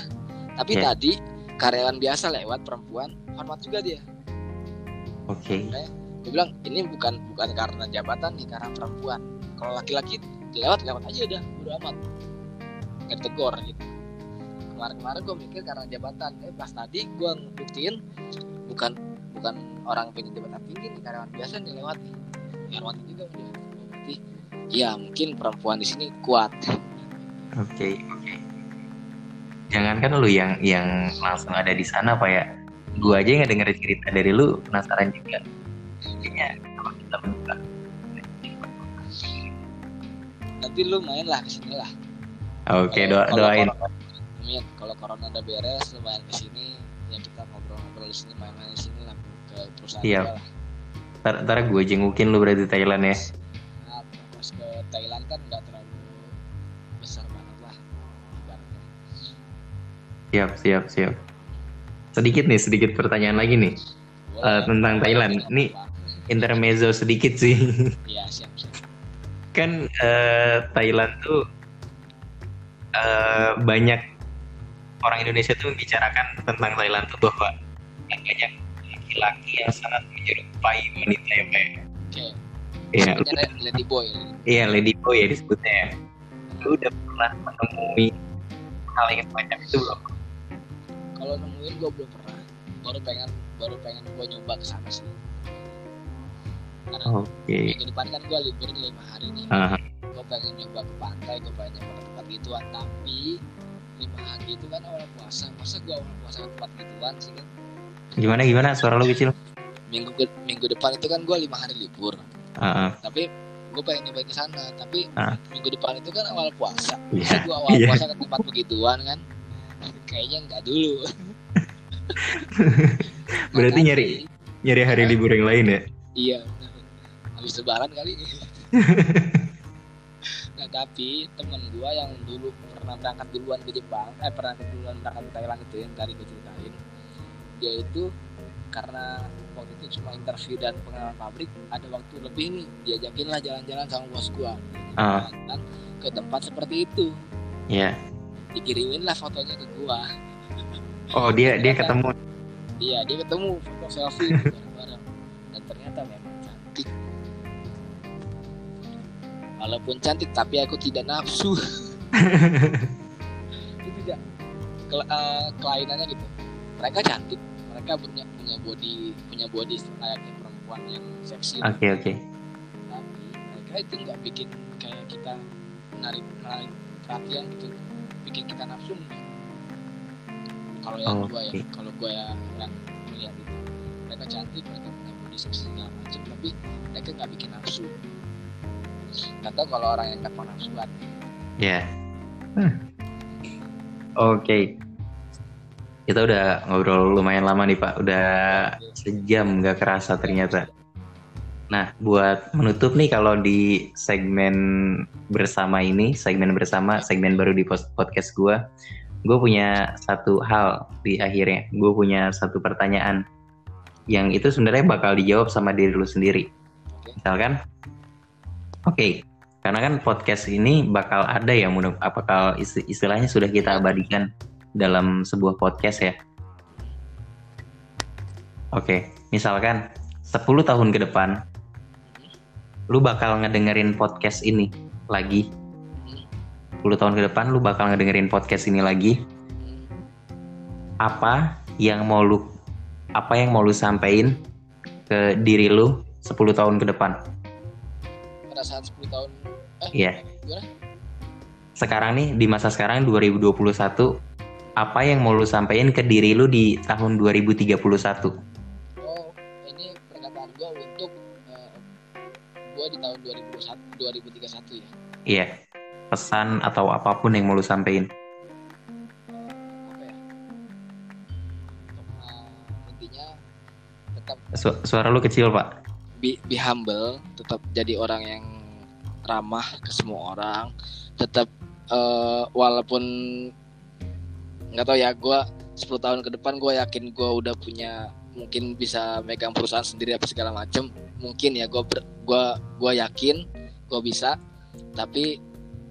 S2: Tapi
S1: Ya.
S2: tadi karyawan biasa lewat perempuan hormat juga dia.
S1: Oke.
S2: gue bilang ini bukan bukan karena jabatan nih karena perempuan. Kalau laki-laki lewat lewat aja udah bodo amat. Nggak ditegur gitu. Kemarin-kemarin gue mikir karena jabatan. Eh pas tadi gue ngebuktiin bukan bukan orang punya jabatan tinggi nih karyawan biasa nih lewat nih. Dihormatin juga udah berarti ya mungkin perempuan di sini kuat
S1: Oke, oke. Jangankan lu yang yang langsung ada di sana, Pak ya. Gua aja nggak denger cerita dari lu, penasaran juga. Kayaknya kalau kita buka.
S2: nanti lu main lah ke sini lah
S1: Oke,
S2: Kalau-
S1: doa, doain.
S2: Amin. Kalau corona udah beres, lu main ke sini, ya kita ngobrol-ngobrol di sini, main-main di sini lah ke perusahaan lah.
S1: Ntar, ntar gue jengukin lu berarti Thailand ya. Siap, siap, siap. Sedikit nih, sedikit pertanyaan lagi nih.
S2: Boleh.
S1: Eh, tentang Thailand.
S2: Apa-apa.
S1: Intermezzo sedikit sih.
S2: Iya siap siap.
S1: kan eh, Thailand tuh eh, banyak orang Indonesia tuh membicarakan tentang Thailand tuh bahwa banyak laki-laki yang sangat menyerupai wanita ya Pak.
S2: Oke.
S1: Iya,
S2: Sebenarnya Lady Boy.
S1: iya lady boy ya disebutnya ya. Lu udah pernah menemui hal yang semacam itu belum?
S2: Kalau nemuin gue belum pernah. Baru pengen baru pengen gue nyoba ke sana sih. Karena
S1: Oke.
S2: minggu depan kan gue libur nih lima hari nih.
S1: Ah,
S2: gue pengen nyoba ke pantai gue pengen nyoba ke tempat gituan tapi lima hari itu kan awal puasa masa gue awal puasa ke tempat gituan sih kan
S1: gimana gimana suara lu kecil?
S2: minggu ke- minggu depan itu kan gue lima hari libur
S1: Ah, ah.
S2: tapi gue pengen nyoba ke sana tapi
S1: Ah.
S2: minggu depan itu kan awal puasa masa gue awal
S1: iya.
S2: puasa ke tempat begituan kan kayaknya nggak dulu.
S1: Berarti
S2: Makanya-
S1: nyari nyari hari libur yang lain ya?
S2: iya habis lebaran kali. Nah tapi temen gua yang dulu pernah berangkat duluan ke Jepang eh pernah duluan berangkat ke Thailand itu yang tadi gue ceritain dia itu karena waktu itu cuma interview dan pengalaman pabrik ada waktu lebih nih diajakin lah jalan-jalan sama bos gua. Jalan ke tempat seperti itu.
S1: Iya.
S2: Dikirimin lah fotonya ke gua.
S1: Oh dia dia ketemu.
S2: iya dia ketemu foto selfie bareng-bareng. Dan ternyata memang cantik. Walaupun cantik tapi aku tidak nafsu. Itu tidak ke- eh, kelainannya gitu. Mereka cantik. Mereka punya punya body punya body layaknya perempuan yang seksi.
S1: Oke oke.
S2: tapi mereka itu nggak bikin kayak kita menarik menarik perhatian gitu bikin kita nafsu enggak. kalau yang
S1: Oh,
S2: gua ya
S1: oke.
S2: kalau gua ya yang melihat itu mereka cantik mereka punya body seksi segala macam tapi mereka nggak bikin nafsu tahu kalau orang yang nggak nafsuan
S1: Ya. Oke. Kita udah ngobrol lumayan lama nih Pak. Udah sejam nggak kerasa ternyata. Nah, buat menutup nih kalau di segmen bersama ini, segmen bersama, segmen baru di podcast gua, gue punya satu hal di akhirnya. Gue punya satu pertanyaan yang itu sebenarnya bakal dijawab sama diri lu sendiri. Misalkan, oke, karena kan podcast ini bakal ada ya, apakah isti- istilahnya sudah kita abadikan dalam sebuah podcast ya. Oke, misalkan 10 tahun ke depan, lu bakal ngedengerin podcast ini lagi. 10 tahun ke depan lu bakal ngedengerin podcast ini lagi. Apa yang mau lu apa yang mau lu sampein ke diri lu 10 tahun ke depan?
S2: pada saat 10 tahun eh gimana
S1: Sekarang nih di masa sekarang 2021 apa yang mau lu sampein ke diri lu di tahun 2031?
S2: Gua di tahun 2021 2031 ya
S1: Iya. Pesan atau apa pun yang mau lu sampein.
S2: ya eh,
S1: Su- suara lu kecil, Pak.
S2: be, be humble tetap jadi orang yang ramah ke semua orang tetap eh, walaupun nggak tahu ya gue 10 tahun ke depan gue yakin gue udah punya mungkin bisa megang perusahaan sendiri apa segala macem. Mungkin ya gue gue gue yakin gue bisa. Tapi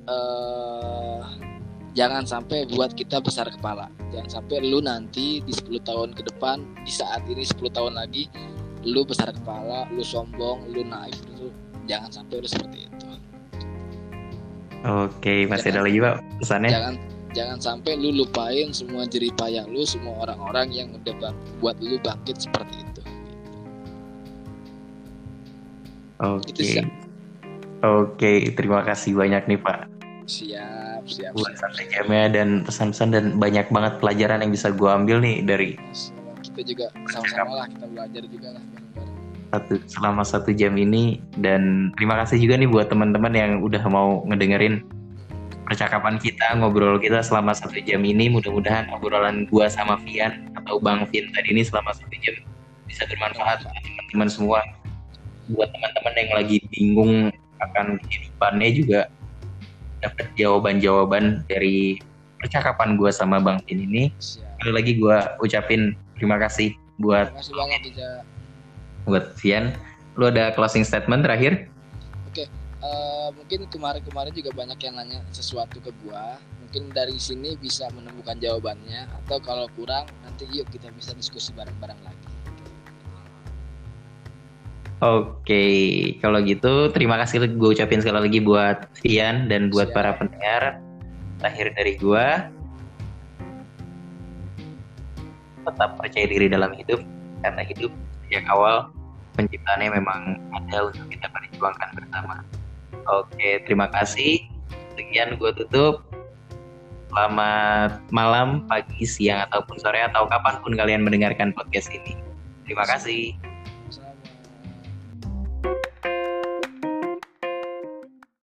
S2: uh, jangan sampai buat kita besar kepala. Jangan sampai lu nanti di 10 tahun ke depan di saat ini 10 tahun lagi lu besar kepala lu sombong lu naif itu jangan sampai lu seperti itu.
S1: Oke masih jangan, ada lagi pak pesannya?
S2: Jangan jangan sampai lu lupain semua jerih payah lu semua orang-orang yang udah bang, buat lu bangkit seperti itu.
S1: Oke. okay. oke okay, terima kasih banyak nih pak.
S2: Siap siap
S1: buat sampai jamnya dan pesan-pesan dan banyak banget pelajaran yang bisa gue ambil nih dari
S2: kita juga sama-sama lah kita belajar juga lah
S1: satu selama satu jam ini. Dan terima kasih juga nih buat teman-teman yang udah mau ngedengerin percakapan kita, ngobrol kita selama satu jam ini. Mudah-mudahan obrolan gua sama Vian atau Bang Vian tadi ini selama satu jam bisa bermanfaat buat teman-teman semua. Buat teman-teman yang lagi bingung akan kehidupannya juga dapat jawaban-jawaban dari percakapan gua sama Bang Vian ini. Sekali lagi gua ucapin terima kasih buat
S2: terima kasih banget
S1: buat Vian. Lu ada closing statement terakhir?
S2: Uh, mungkin kemarin-kemarin juga banyak yang nanya sesuatu ke gua mungkin dari sini bisa menemukan jawabannya atau kalau kurang nanti yuk kita bisa diskusi bareng-bareng lagi
S1: Oke, kalau gitu terima kasih gue ucapin sekali lagi buat Vian dan buat Siap. para pendengar. Terakhir dari gue, tetap percaya diri dalam hidup karena hidup sejak awal penciptaannya memang ada untuk kita perjuangkan bersama. Oke, terima kasih. Sekian gue tutup. Selamat malam, pagi, siang, ataupun sore, atau kapan pun kalian mendengarkan podcast ini. Terima kasih.